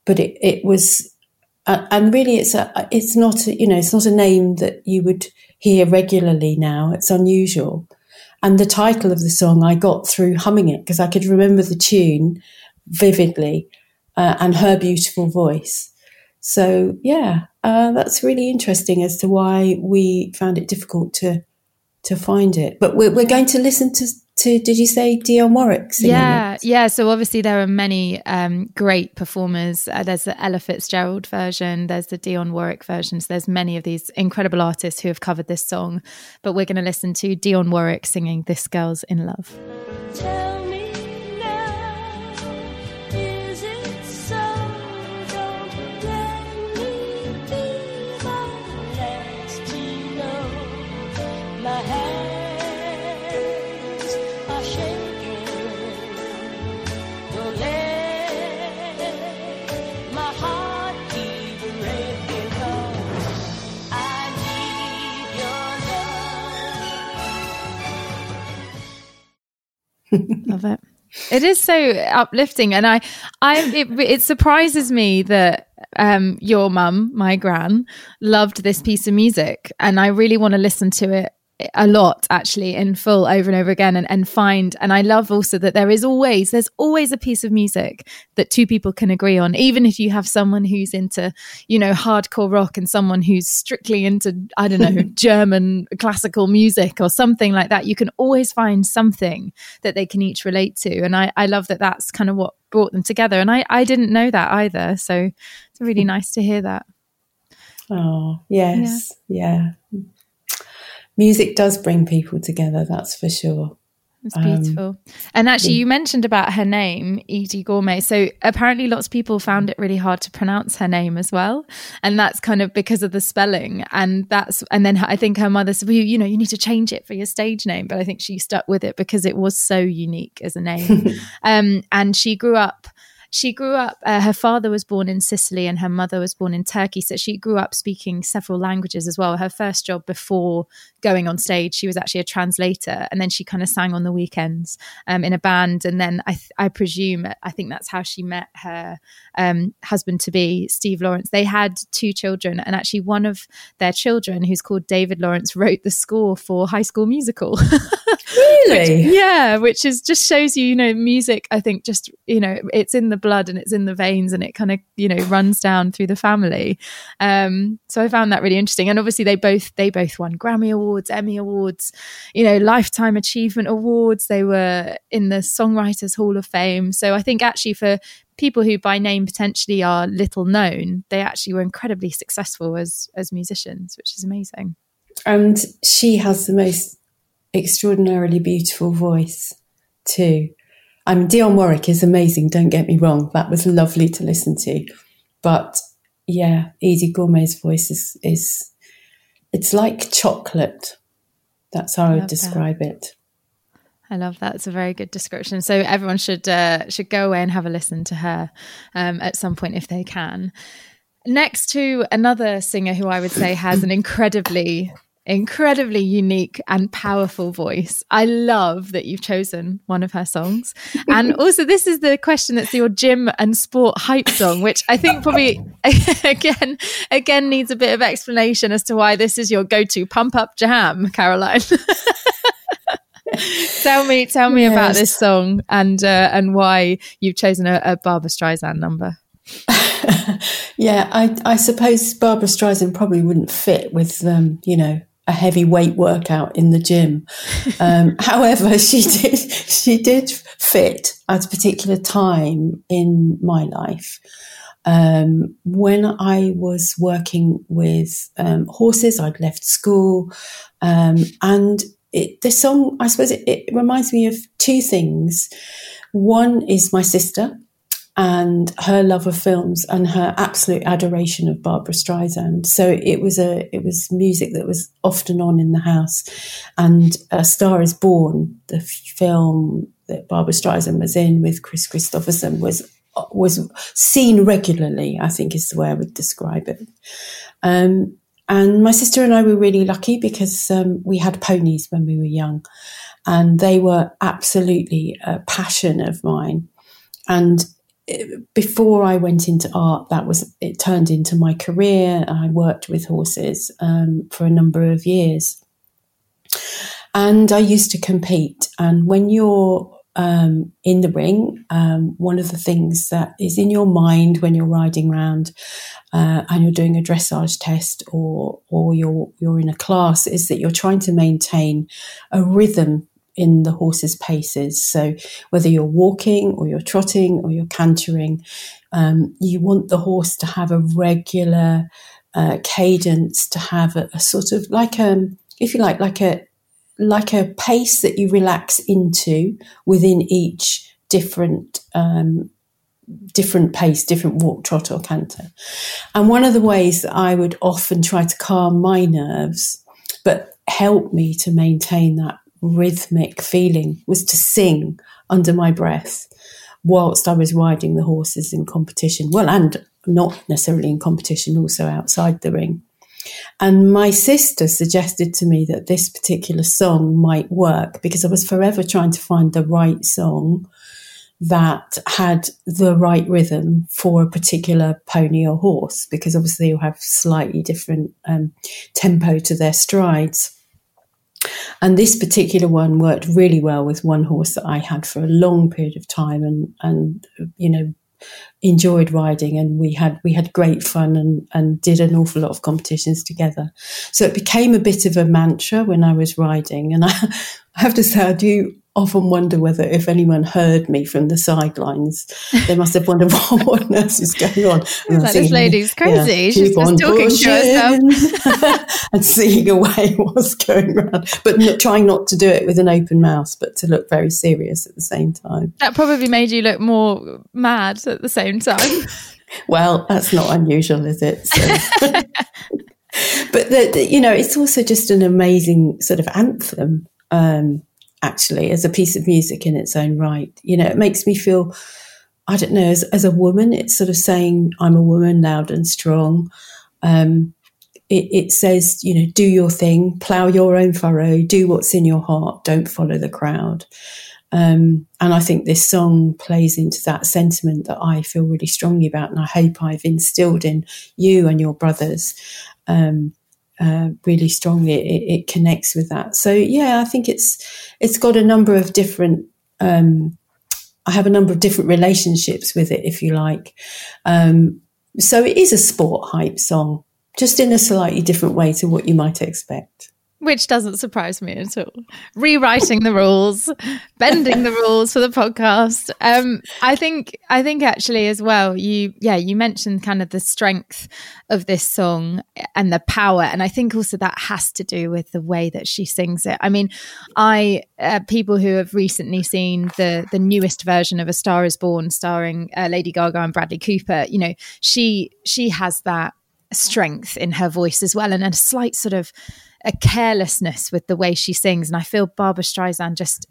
But it it was uh, and really it's a it's not a, you know it's not a name that you would hear regularly now it's unusual and the title of the song i got through humming it because i could remember the tune vividly uh, and her beautiful voice so yeah uh, that's really interesting as to why we found it difficult to to find it but we're, we're going to listen to to did you say Dionne Warwick? Yeah, it? yeah. So obviously there are many um, great performers. Uh, there's the Ella Fitzgerald version. There's the Dionne Warwick versions. There's many of these incredible artists who have covered this song. But we're going to listen to Dionne Warwick singing "This Girl's in Love." Love it. It is so uplifting, and I, I, it, it surprises me that um, your mum, my gran, loved this piece of music, and I really want to listen to it a lot actually in full over and over again and, and find and i love also that there is always there's always a piece of music that two people can agree on even if you have someone who's into you know hardcore rock and someone who's strictly into i don't know german classical music or something like that. You can always find something that they can each relate to. And i i love that that's kind of what brought them together. And i i didn't know that either. So it's really nice to hear that. Oh yes. Yeah, yeah music does bring people together, that's for sure. It's beautiful. Um, and actually, you mentioned about her name, Eydie Gormé. So apparently, lots of people found it really hard to pronounce her name as well, and that's kind of because of the spelling. And that's and then I think her mother said, "Well, you, you know, you need to change it for your stage name." But I think she stuck with it because it was so unique as a name. um, and she grew up she grew up, uh, her father was born in Sicily and her mother was born in Turkey. So she grew up speaking several languages as well. Her first job before going on stage, she was actually a translator. And then she kind of sang on the weekends um, in a band. And then I, th- I presume, I think that's how she met her um, husband to be, Steve Lawrence. They had two children. And actually, one of their children, who's called David Lawrence, wrote the score for High School Musical. really? which, yeah, which is just shows you, you know, music, I think just, you know, it's in the blood and it's in the veins and it kind of you know runs down through the family. Um, so i found that really interesting. And obviously they both they both won grammy awards emmy awards you know lifetime achievement awards. They were in the songwriters hall of fame. So i think actually for people who by name potentially are little known they actually were incredibly successful as as musicians which is amazing. And she has the most extraordinarily beautiful voice too I mean, Dionne Warwick is amazing. Don't get me wrong; that was lovely to listen to. But yeah, Eydie Gormé's voice is is it's like chocolate. That's how I, I would describe that. it. I love that. It's a very good description. So everyone should uh, should go away and have a listen to her um, at some point if they can. Next to another singer who I would say has an incredibly incredibly unique and powerful voice. I love that you've chosen one of her songs. And also, this is the question that's your gym and sport hype song, which I think probably again again needs a bit of explanation as to why this is your go-to pump up jam, Caroline. tell me, tell me yes. about this song and uh, and why you've chosen a, a Barbra Streisand number. yeah, I, I suppose Barbra Streisand probably wouldn't fit with, um, you know, a heavy weight workout in the gym. Um, however, she did she did fit at a particular time in my life. Um, when I was working with um, horses, I'd left school, um, and it, the song, I suppose, it, it reminds me of two things. One is my sister, and her love of films and her absolute adoration of Barbra Streisand. So it was a it was music that was often on in the house. And A Star Is Born, the film that Barbra Streisand was in with Chris Kristofferson, was was seen regularly. I think is the way I would describe it. Um, and my sister and I were really lucky because um, we had ponies when we were young, and they were absolutely a passion of mine. And before I went into art, that was it turned into my career. I worked with horses um, for a number of years, and I used to compete. And when you're um, in the ring, um, one of the things that is in your mind when you're riding around uh, and you're doing a dressage test or or you're you're in a class is that you're trying to maintain a rhythm in the horse's paces. So whether you're walking or you're trotting or you're cantering, um, you want the horse to have a regular uh, cadence, to have a, a, sort of like a, um, if you like, like a like a pace that you relax into within each different um, different pace, different walk, trot, or canter. And one of the ways that I would often try to calm my nerves, but help me to maintain that rhythmic feeling was to sing under my breath whilst I was riding the horses in competition. Well, and not necessarily in competition, also outside the ring. And my sister suggested to me that this particular song might work because I was forever trying to find the right song that had the right rhythm for a particular pony or horse because obviously you have slightly different um, tempo to their strides. And this particular one worked really well with one horse that I had for a long period of time and, and you know, enjoyed riding and we had we had great fun and, and did an awful lot of competitions together. So it became a bit of a mantra when I was riding. And I, I have to say I do often wonder whether if anyone heard me from the sidelines, they must have wondered what, what on earth is going on. And like, this lady's crazy. Yeah, She's just talking to herself. and seeing away what's going on, but not, trying not to do it with an open mouth, but to look very serious at the same time. That probably made you look more mad at the same time. well, that's not unusual, is it? So. but the, the, you know, it's also just an amazing sort of anthem. Um, actually as a piece of music in its own right. You know, it makes me feel, I don't know, as, as a woman, it's sort of saying, I'm a woman, loud and strong. Um, it, it, says, you know, do your thing, plow your own furrow, do what's in your heart, don't follow the crowd. Um, and I think this song plays into that sentiment that I feel really strongly about, and I hope I've instilled in you and your brothers. Um, uh, really strongly. It, it, connects with that. So yeah, I think it's it's got a number of different. Um, I have a number of different relationships with it, if you like. Um, so it is a sport hype song, just in a slightly different way to what you might expect which doesn't surprise me at all. Rewriting the rules, bending the rules for the podcast. Um, I think, I think actually as well, you, yeah, you mentioned kind of the strength of this song and the power, and I think also that has to do with the way that she sings it. I mean, I uh, people who have recently seen the the newest version of A Star Is Born, starring uh, Lady Gaga and Bradley Cooper, you know, she she has that strength in her voice as well, and a slight sort of a carelessness with the way she sings. And I feel Barbra Streisand just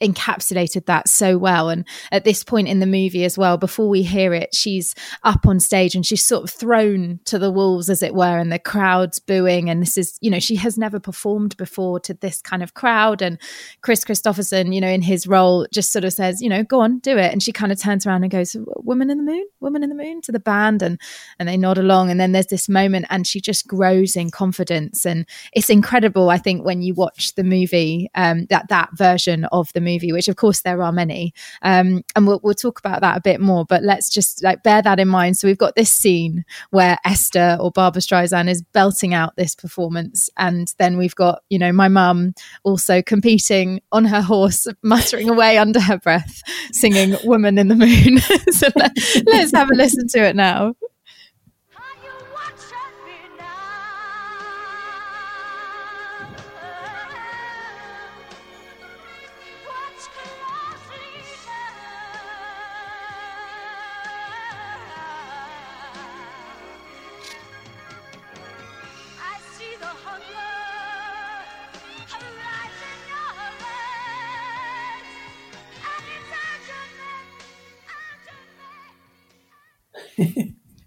encapsulated that so well. And at this point in the movie as well, before we hear it, she's up on stage and she's sort of thrown to the wolves, as it were, and the crowd's booing. And this is, you know, she has never performed before to this kind of crowd. And Chris Kristofferson, you know, in his role, just sort of says, you know, go on, do it. And she kind of turns around and goes, Woman in the Moon, Woman in the Moon to the band. And and they nod along. And then there's this moment and she just grows in confidence. And it's incredible, I think, when you watch the movie, um, that that version of the movie, which of course there are many. Um, and we'll, we'll talk about that a bit more, but let's just like bear that in mind. So we've got this scene where Esther or Barbra Streisand is belting out this performance. And then we've got, you know, my mum also competing on her horse, muttering away under her breath, singing Woman in the Moon. so let, let's have a listen to it now.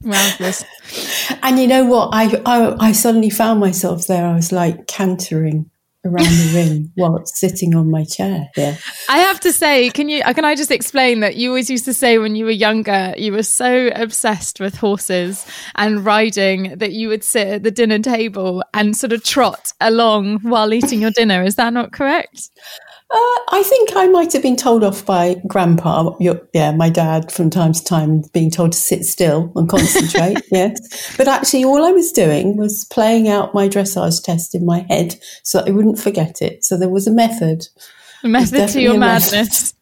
Wowzers. And you know what? I, I I suddenly found myself there. I was like cantering around the ring while sitting on my chair here. I have to say, can you can I just explain that you always used to say when you were younger you were so obsessed with horses and riding that you would sit at the dinner table and sort of trot along while eating your dinner. Is that not correct? Uh, I think I might have been told off by grandpa, your, yeah, my dad from time to time being told to sit still and concentrate. yes. But actually, all I was doing was playing out my dressage test in my head so I wouldn't forget it. So there was a method. A method to your madness.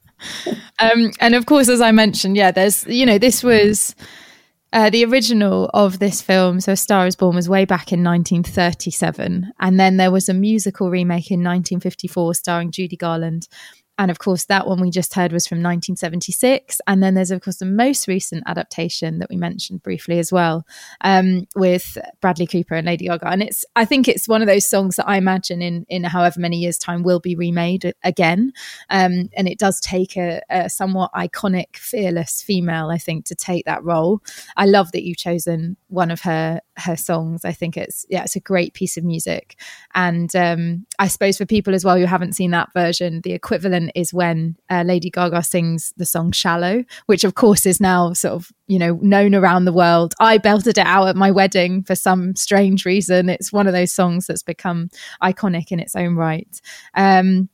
um, and of course, as I mentioned, yeah, there's, you know, this was uh, the original of this film, so A Star is Born, was way back in 1937. And then there was a musical remake in 1954 starring Judy Garland and of course, that one we just heard was from 1976. And then there's, of course, the most recent adaptation that we mentioned briefly as well, um, with Bradley Cooper and Lady Gaga. And it's, I think it's one of those songs that I imagine in, in however many years' time will be remade again. Um, and it does take a, a, somewhat iconic, fearless female, I think, to take that role. I love that you've chosen one of her her songs. I think it's yeah, it's a great piece of music. And um, I suppose for people as well who haven't seen that version, the equivalent is when uh, Lady Gaga sings the song "Shallow," which of course is now sort of you know known around the world. I belted it out at my wedding for some strange reason. It's one of those songs that's become iconic in its own right. Um,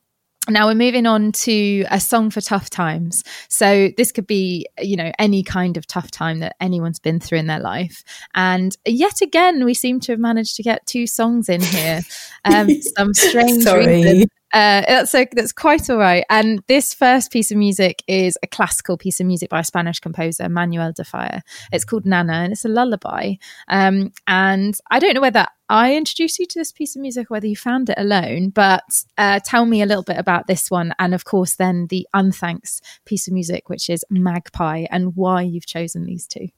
now we're moving on to a song for tough times. So this could be, you know, any kind of tough time that anyone's been through in their life. And yet again, we seem to have managed to get two songs in here. Um, some strange Sorry. reason. Uh, that's that's quite all right. And this first piece of music is a classical piece of music by a Spanish composer, Manuel de Falla. It's called Nana, and it's a lullaby. Um, and I don't know whether I introduced you to this piece of music, whether you found it alone. But uh, tell me a little bit about this one, and of course, then the unthanks piece of music, which is Magpie, and why you've chosen these two.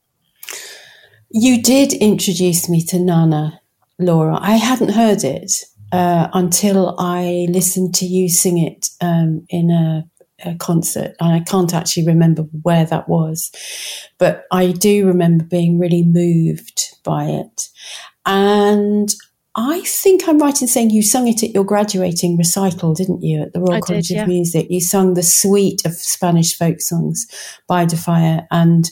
You did introduce me to Nana, Laura. I hadn't heard it uh, until I listened to you sing it um, in a, a, concert. And I can't actually remember where that was, but I do remember being really moved by it. And I think I'm right in saying you sung it at your graduating recital, didn't you, at the Royal I College did, yeah. of Music? You sung the suite of Spanish folk songs by De Falla, and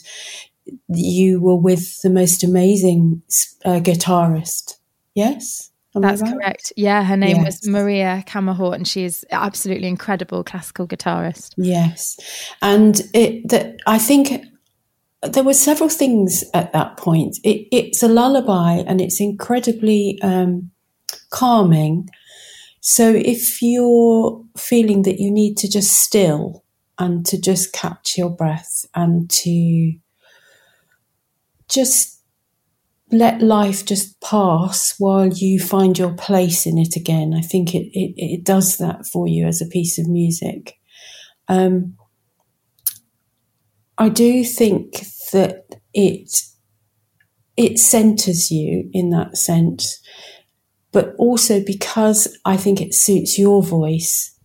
you were with the most amazing uh, guitarist. Yes? That's right? correct. Yeah, her name Yes. was Maria Camahort, and she is absolutely incredible classical guitarist. Yes, and it that I think there were several things at that point. It, it's a lullaby, and it's incredibly um, calming. So if you're feeling that you need to just still and to just catch your breath and to just let life just pass while you find your place in it again. I think it, it, it does that for you as a piece of music. Um, I do think that it it centers you in that sense, but also because I think it suits your voice,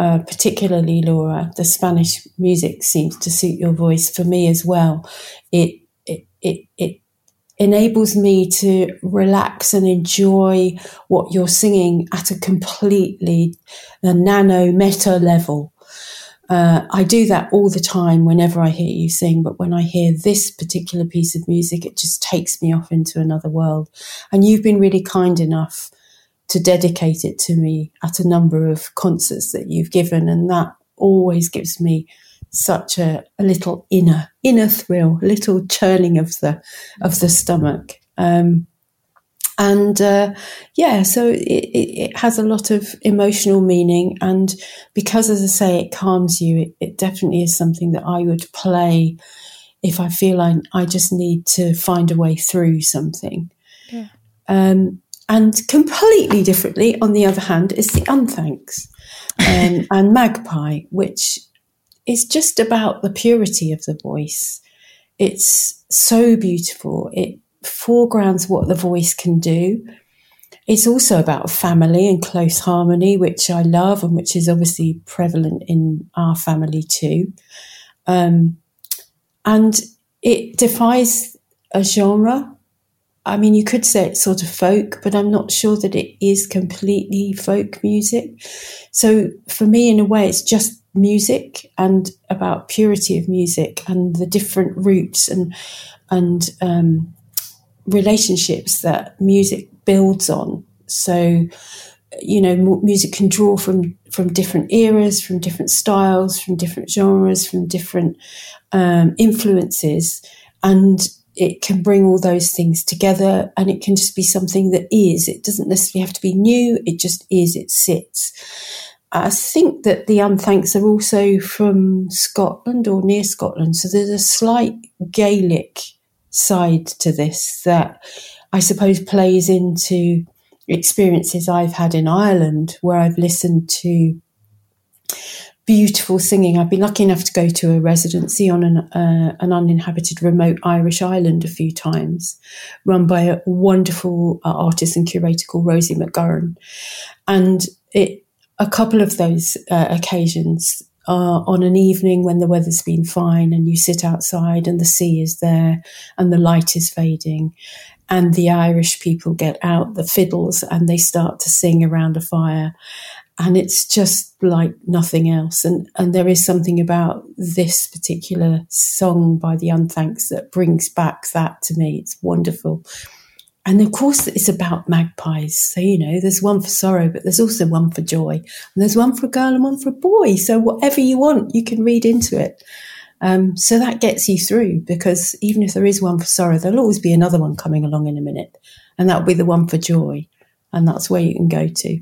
uh, particularly Laura. The Spanish music seems to suit your voice for me as well. It it it, it enables me to relax and enjoy what you're singing at a completely a nano meta level. Uh, I do that all the time whenever I hear you sing, but when I hear this particular piece of music, it just takes me off into another world. And you've been really kind enough to dedicate it to me at a number of concerts that you've given, and that always gives me such a, a little inner inner thrill, a little churning of the of the stomach. Um, and uh, yeah, so it, it, it has a lot of emotional meaning, and because, as I say, it calms you. It, it definitely is something that I would play if I feel I I just need to find a way through something. Yeah. Um, and completely differently, on the other hand, is the unthanks um, and magpie, which is just about the purity of the voice. It's so beautiful. It foregrounds what the voice can do. It's also about family and close harmony, which I love and which is obviously prevalent in our family too. Um, and it defies a genre. I mean, you could say it's sort of folk, but I'm not sure that it is completely folk music. So for me, in a way, it's just music and about purity of music and the different roots and and um, relationships that music builds on. So, you know, music can draw from from different eras, from different styles, from different genres, from different um, influences, and it can bring all those things together. And it can just be something that is. It doesn't necessarily have to be new. It just is. It sits. I think that the Unthanks are also from Scotland or near Scotland, so there's a slight Gaelic side to this that I suppose plays into experiences I've had in Ireland where I've listened to beautiful singing. I've been lucky enough to go to a residency on an, uh, an uninhabited remote Irish island a few times, run by a wonderful uh, artist and curator called Rosie McGurran. And it, a couple of those uh, occasions, are on an evening when the weather's been fine and you sit outside and the sea is there and the light is fading and the Irish people get out the fiddles and they start to sing around a fire and it's just like nothing else. And and there is something about this particular song by the unthanks that brings back that to me. It's wonderful and of course, it's about magpies. So, you know, there's one for sorrow, but there's also one for joy. And there's one for a girl and one for a boy. So, whatever you want, you can read into it. Um, so that gets you through because even if there is one for sorrow, there'll always be another one coming along in a minute. And that'll be the one for joy. And that's where you can go to.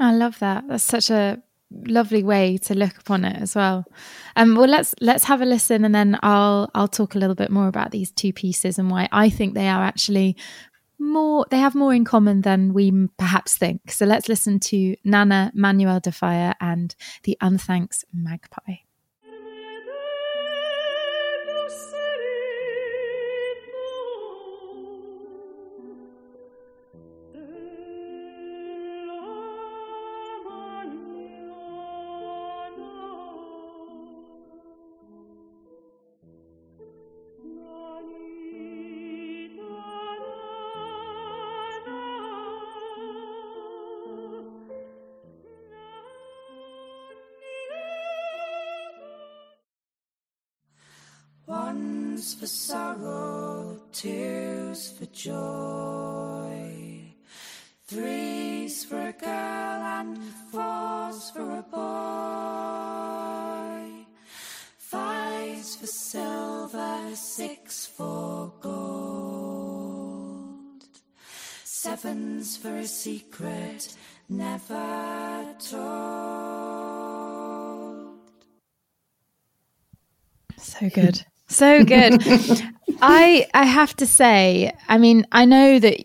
I love that. That's such a lovely way to look upon it as well. Um, well, let's let's have a listen, and then I'll I'll talk a little bit more about these two pieces and why I think they are actually more they have more in common than we perhaps think. So let's listen to Nana Manuel de and the Unthanks Magpie. A secret never told. So good. So good. I I have to say, I mean, I know that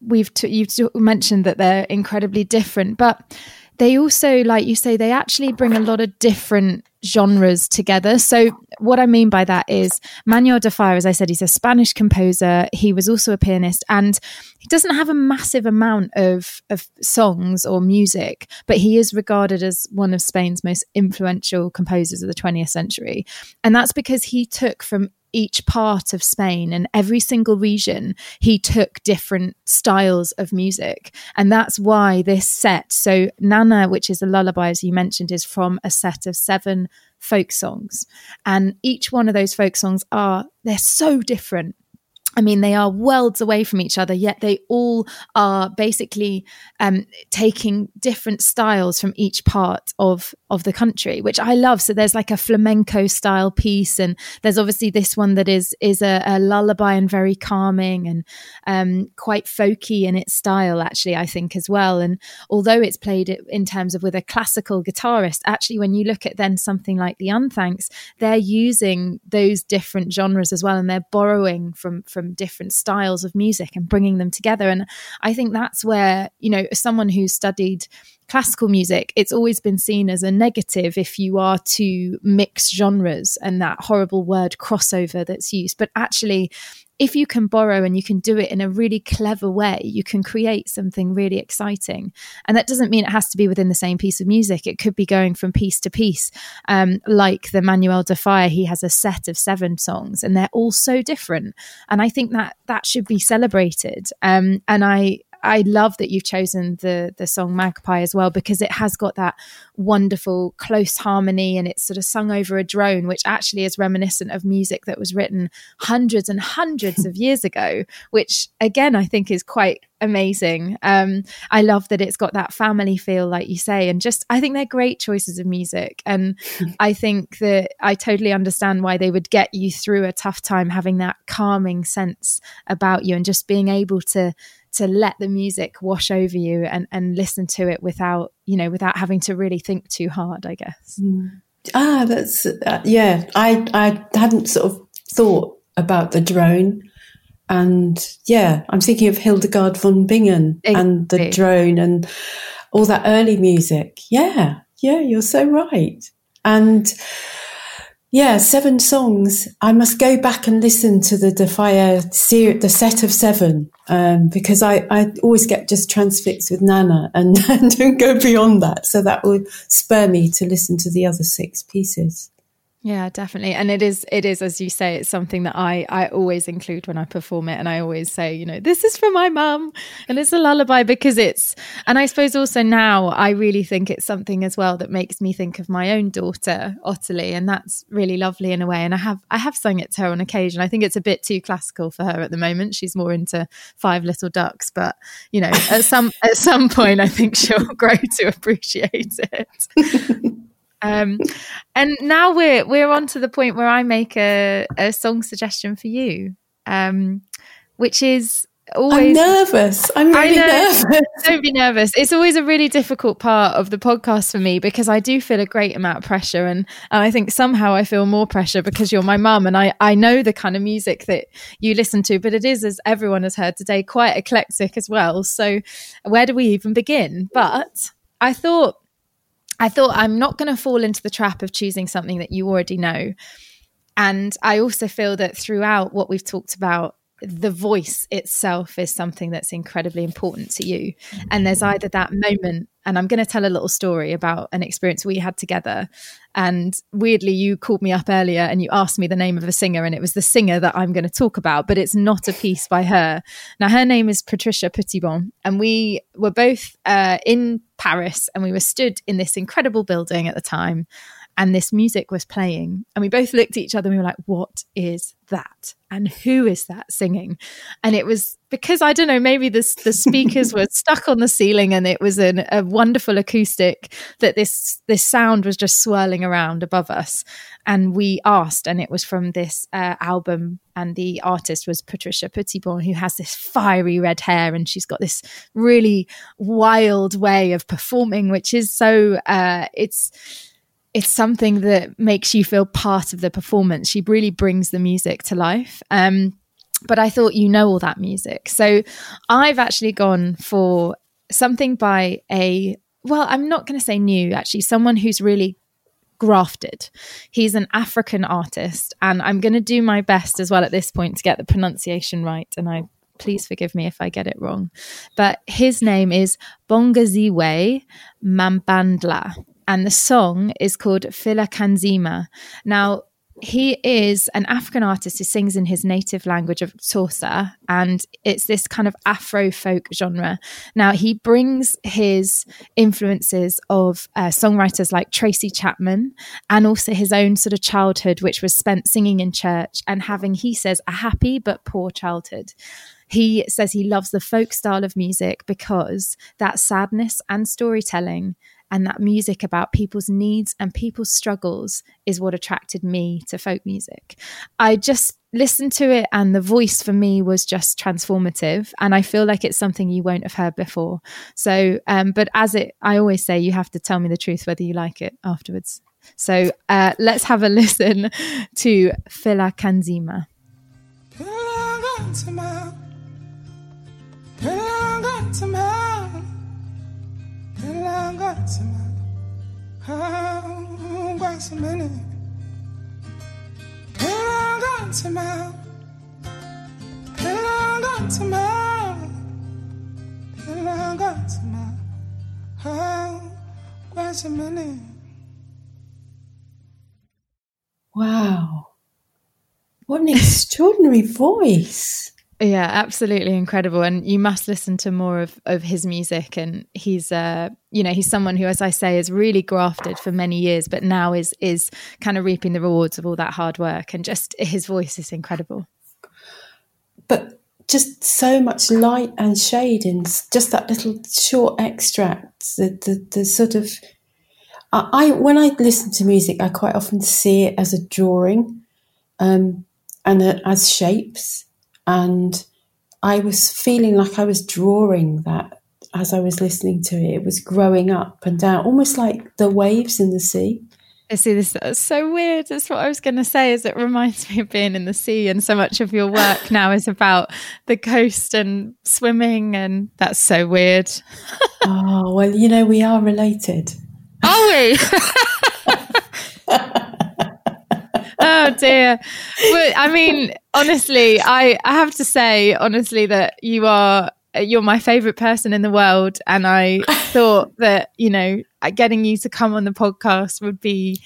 we've t- you've t- mentioned that they're incredibly different, but they also, like you say, they actually bring a lot of different genres together. So, what I mean by that is Manuel de Falla, as I said, he's a Spanish composer. He was also a pianist, and he doesn't have a massive amount of, of songs or music, but he is regarded as one of Spain's most influential composers of the 20th century. And that's because he took from each part of Spain and every single region, he took different styles of music. And that's why this set, so Nana, which is a lullaby, as you mentioned, is from a set of seven folk songs. And each one of those folk songs are, they're so different. I mean, they are worlds away from each other, yet they all are basically um, taking different styles from each part of of the country, which I love. So there's like a flamenco style piece, and there's obviously this one that is is a, a lullaby and very calming and um, quite folky in its style, actually. I think as well. And although it's played in terms of with a classical guitarist, actually, when you look at then something like the Unthanks, they're using those different genres as well, and they're borrowing from from from different styles of music and bringing them together. And I think that's where, you know, someone who's studied classical music, it's always been seen as a negative if you are to mix genres and that horrible word crossover that's used. But actually, if you can borrow and you can do it in a really clever way, you can create something really exciting. And that doesn't mean it has to be within the same piece of music. It could be going from piece to piece. Um, like the Manuel de Falla. he has a set of seven songs and they're all so different. And I think that that should be celebrated. Um, and I, I love that you've chosen the the song Magpie as well because it has got that wonderful close harmony and it's sort of sung over a drone, which actually is reminiscent of music that was written hundreds and hundreds of years ago, which again I think is quite amazing. Um, I love that it's got that family feel, like you say, and just I think they're great choices of music. And I think that I totally understand why they would get you through a tough time having that calming sense about you and just being able to to let the music wash over you and and listen to it without you know without having to really think too hard i guess mm. ah that's uh, yeah i i hadn't sort of thought about the drone and yeah i'm thinking of hildegard von bingen exactly. and the drone and all that early music yeah yeah you're so right and yeah, seven songs. I must go back and listen to the de Falla series, the set of seven, um, because I, I always get just transfixed with Nana and, and don't go beyond that. So that will spur me to listen to the other six pieces. Yeah, definitely. And it is it is as you say it's something that I I always include when I perform it and I always say, you know, this is for my mum and it's a lullaby because it's and I suppose also now I really think it's something as well that makes me think of my own daughter, Ottilie, and that's really lovely in a way and I have I have sung it to her on occasion. I think it's a bit too classical for her at the moment. She's more into Five Little Ducks, but you know, at some at some point I think she'll grow to appreciate it. Um, and now we're we're on to the point where I make a, a song suggestion for you, um, which is always I'm nervous. I'm really nervous. Don't be nervous. It's always a really difficult part of the podcast for me because I do feel a great amount of pressure, and, and I think somehow I feel more pressure because you're my mum, and I I know the kind of music that you listen to, but it is, as everyone has heard today, quite eclectic as well. So where do we even begin? But I thought I thought I'm not going to fall into the trap of choosing something that you already know. And I also feel that throughout what we've talked about, the voice itself is something that's incredibly important to you. And there's mm. either that moment, and I'm going to tell a little story about an experience we had together. And weirdly, you called me up earlier and you asked me the name of a singer, and it was the singer that I'm going to talk about, but it's not a piece by her. Now, her name is Patricia Petitbon, and we were both uh, in Paris and we were stood in this incredible building at the time and this music was playing and we both looked at each other and we were like what is that? And who is that singing? And it was because i don't know maybe this the speakers were stuck on the ceiling and it was an, a wonderful acoustic that this this sound was just swirling around above us. And we asked and it was from this uh, album and the artist was patricia petitbon who has this fiery red hair and she's got this really wild way of performing which is so uh, it's it's something that makes you feel part of the performance. She really brings the music to life. Um, but I thought you know all that music. So I've actually gone for something by a, well, I'm not going to say new, actually, someone who's really grafted. He's an African artist, and I'm going to do my best as well at this point to get the pronunciation right. And I please forgive me if I get it wrong. But his name is Bongeziwe Mabandla and the song is called Phila Kanzima. Now, he is an African artist who sings in his native language of Xhosa, and it's this kind of Afro folk genre. Now, he brings his influences of uh, songwriters like Tracy Chapman and also his own sort of childhood, which was spent singing in church and having, he says, a happy but poor childhood. He says he loves the folk style of music because that sadness and storytelling and that music about people's needs and people's struggles is what attracted me to folk music. I just listened to it and the voice for me was just transformative and I feel like it's something you won't have heard before. So um, but as it I always say you have to tell me the truth whether you like it afterwards. So uh, let's have a listen to Phila Kanzima. Wow. What an extraordinary voice. Yeah, absolutely incredible. And you must listen to more of, of his music. And he's uh you know, he's someone who, as I say, is really grafted for many years, but now is is kind of reaping the rewards of all that hard work. And just his voice is incredible. But just so much light and shade in just that little short extract. The the, the sort of I, I when I listen to music, I quite often see it as a drawing, um, and uh, as shapes. And I was feeling like I was drawing that as I was listening to it. It was growing up and down, almost like the waves in the sea. I see this that's so weird. That's what I was going to say. Is it reminds me of being in the sea, and so much of your work now is about the coast and swimming, and that's so weird. oh well, you know we are related. Are we? oh dear. But I mean, honestly, I, I have to say, honestly, that you are you're my favorite person in the world and i thought that you know getting you to come on the podcast would be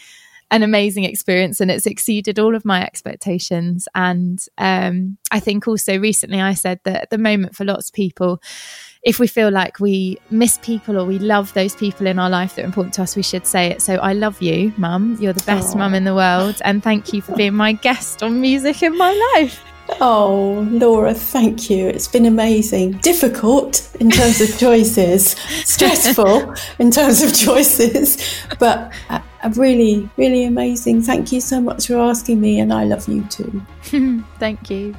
an amazing experience and it's exceeded all of my expectations and um, i think also recently i said that at the moment for lots of people if we feel like we miss people or we love those people in our life that are important to us, we should say it. So I love you, mum. You're the best mum in the world. And thank you for being my guest on Music in My Life. Oh, Laura, thank you. It's been amazing. Difficult in terms of choices, stressful in terms of choices, but uh, really, really amazing. Thank you so much for asking me, and I love you too. thank you.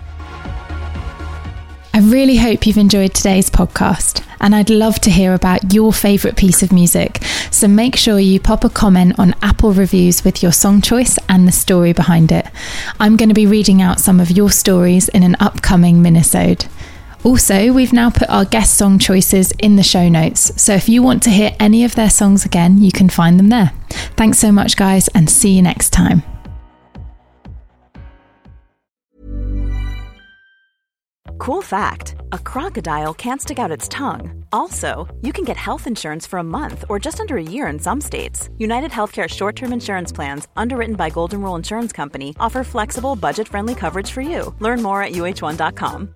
I really hope you've enjoyed today's podcast, and I'd love to hear about your favourite piece of music. So make sure you pop a comment on Apple Reviews with your song choice and the story behind it. I'm going to be reading out some of your stories in an upcoming minisode. Also, we've now put our guest song choices in the show notes, so if you want to hear any of their songs again, you can find them there. Thanks so much, guys, and see you next time. Cool fact a crocodile can't stick out its tongue. Also, you can get health insurance for a month or just under a year in some states. United Healthcare short term insurance plans, underwritten by Golden Rule Insurance Company, offer flexible, budget friendly coverage for you. Learn more at uh1.com.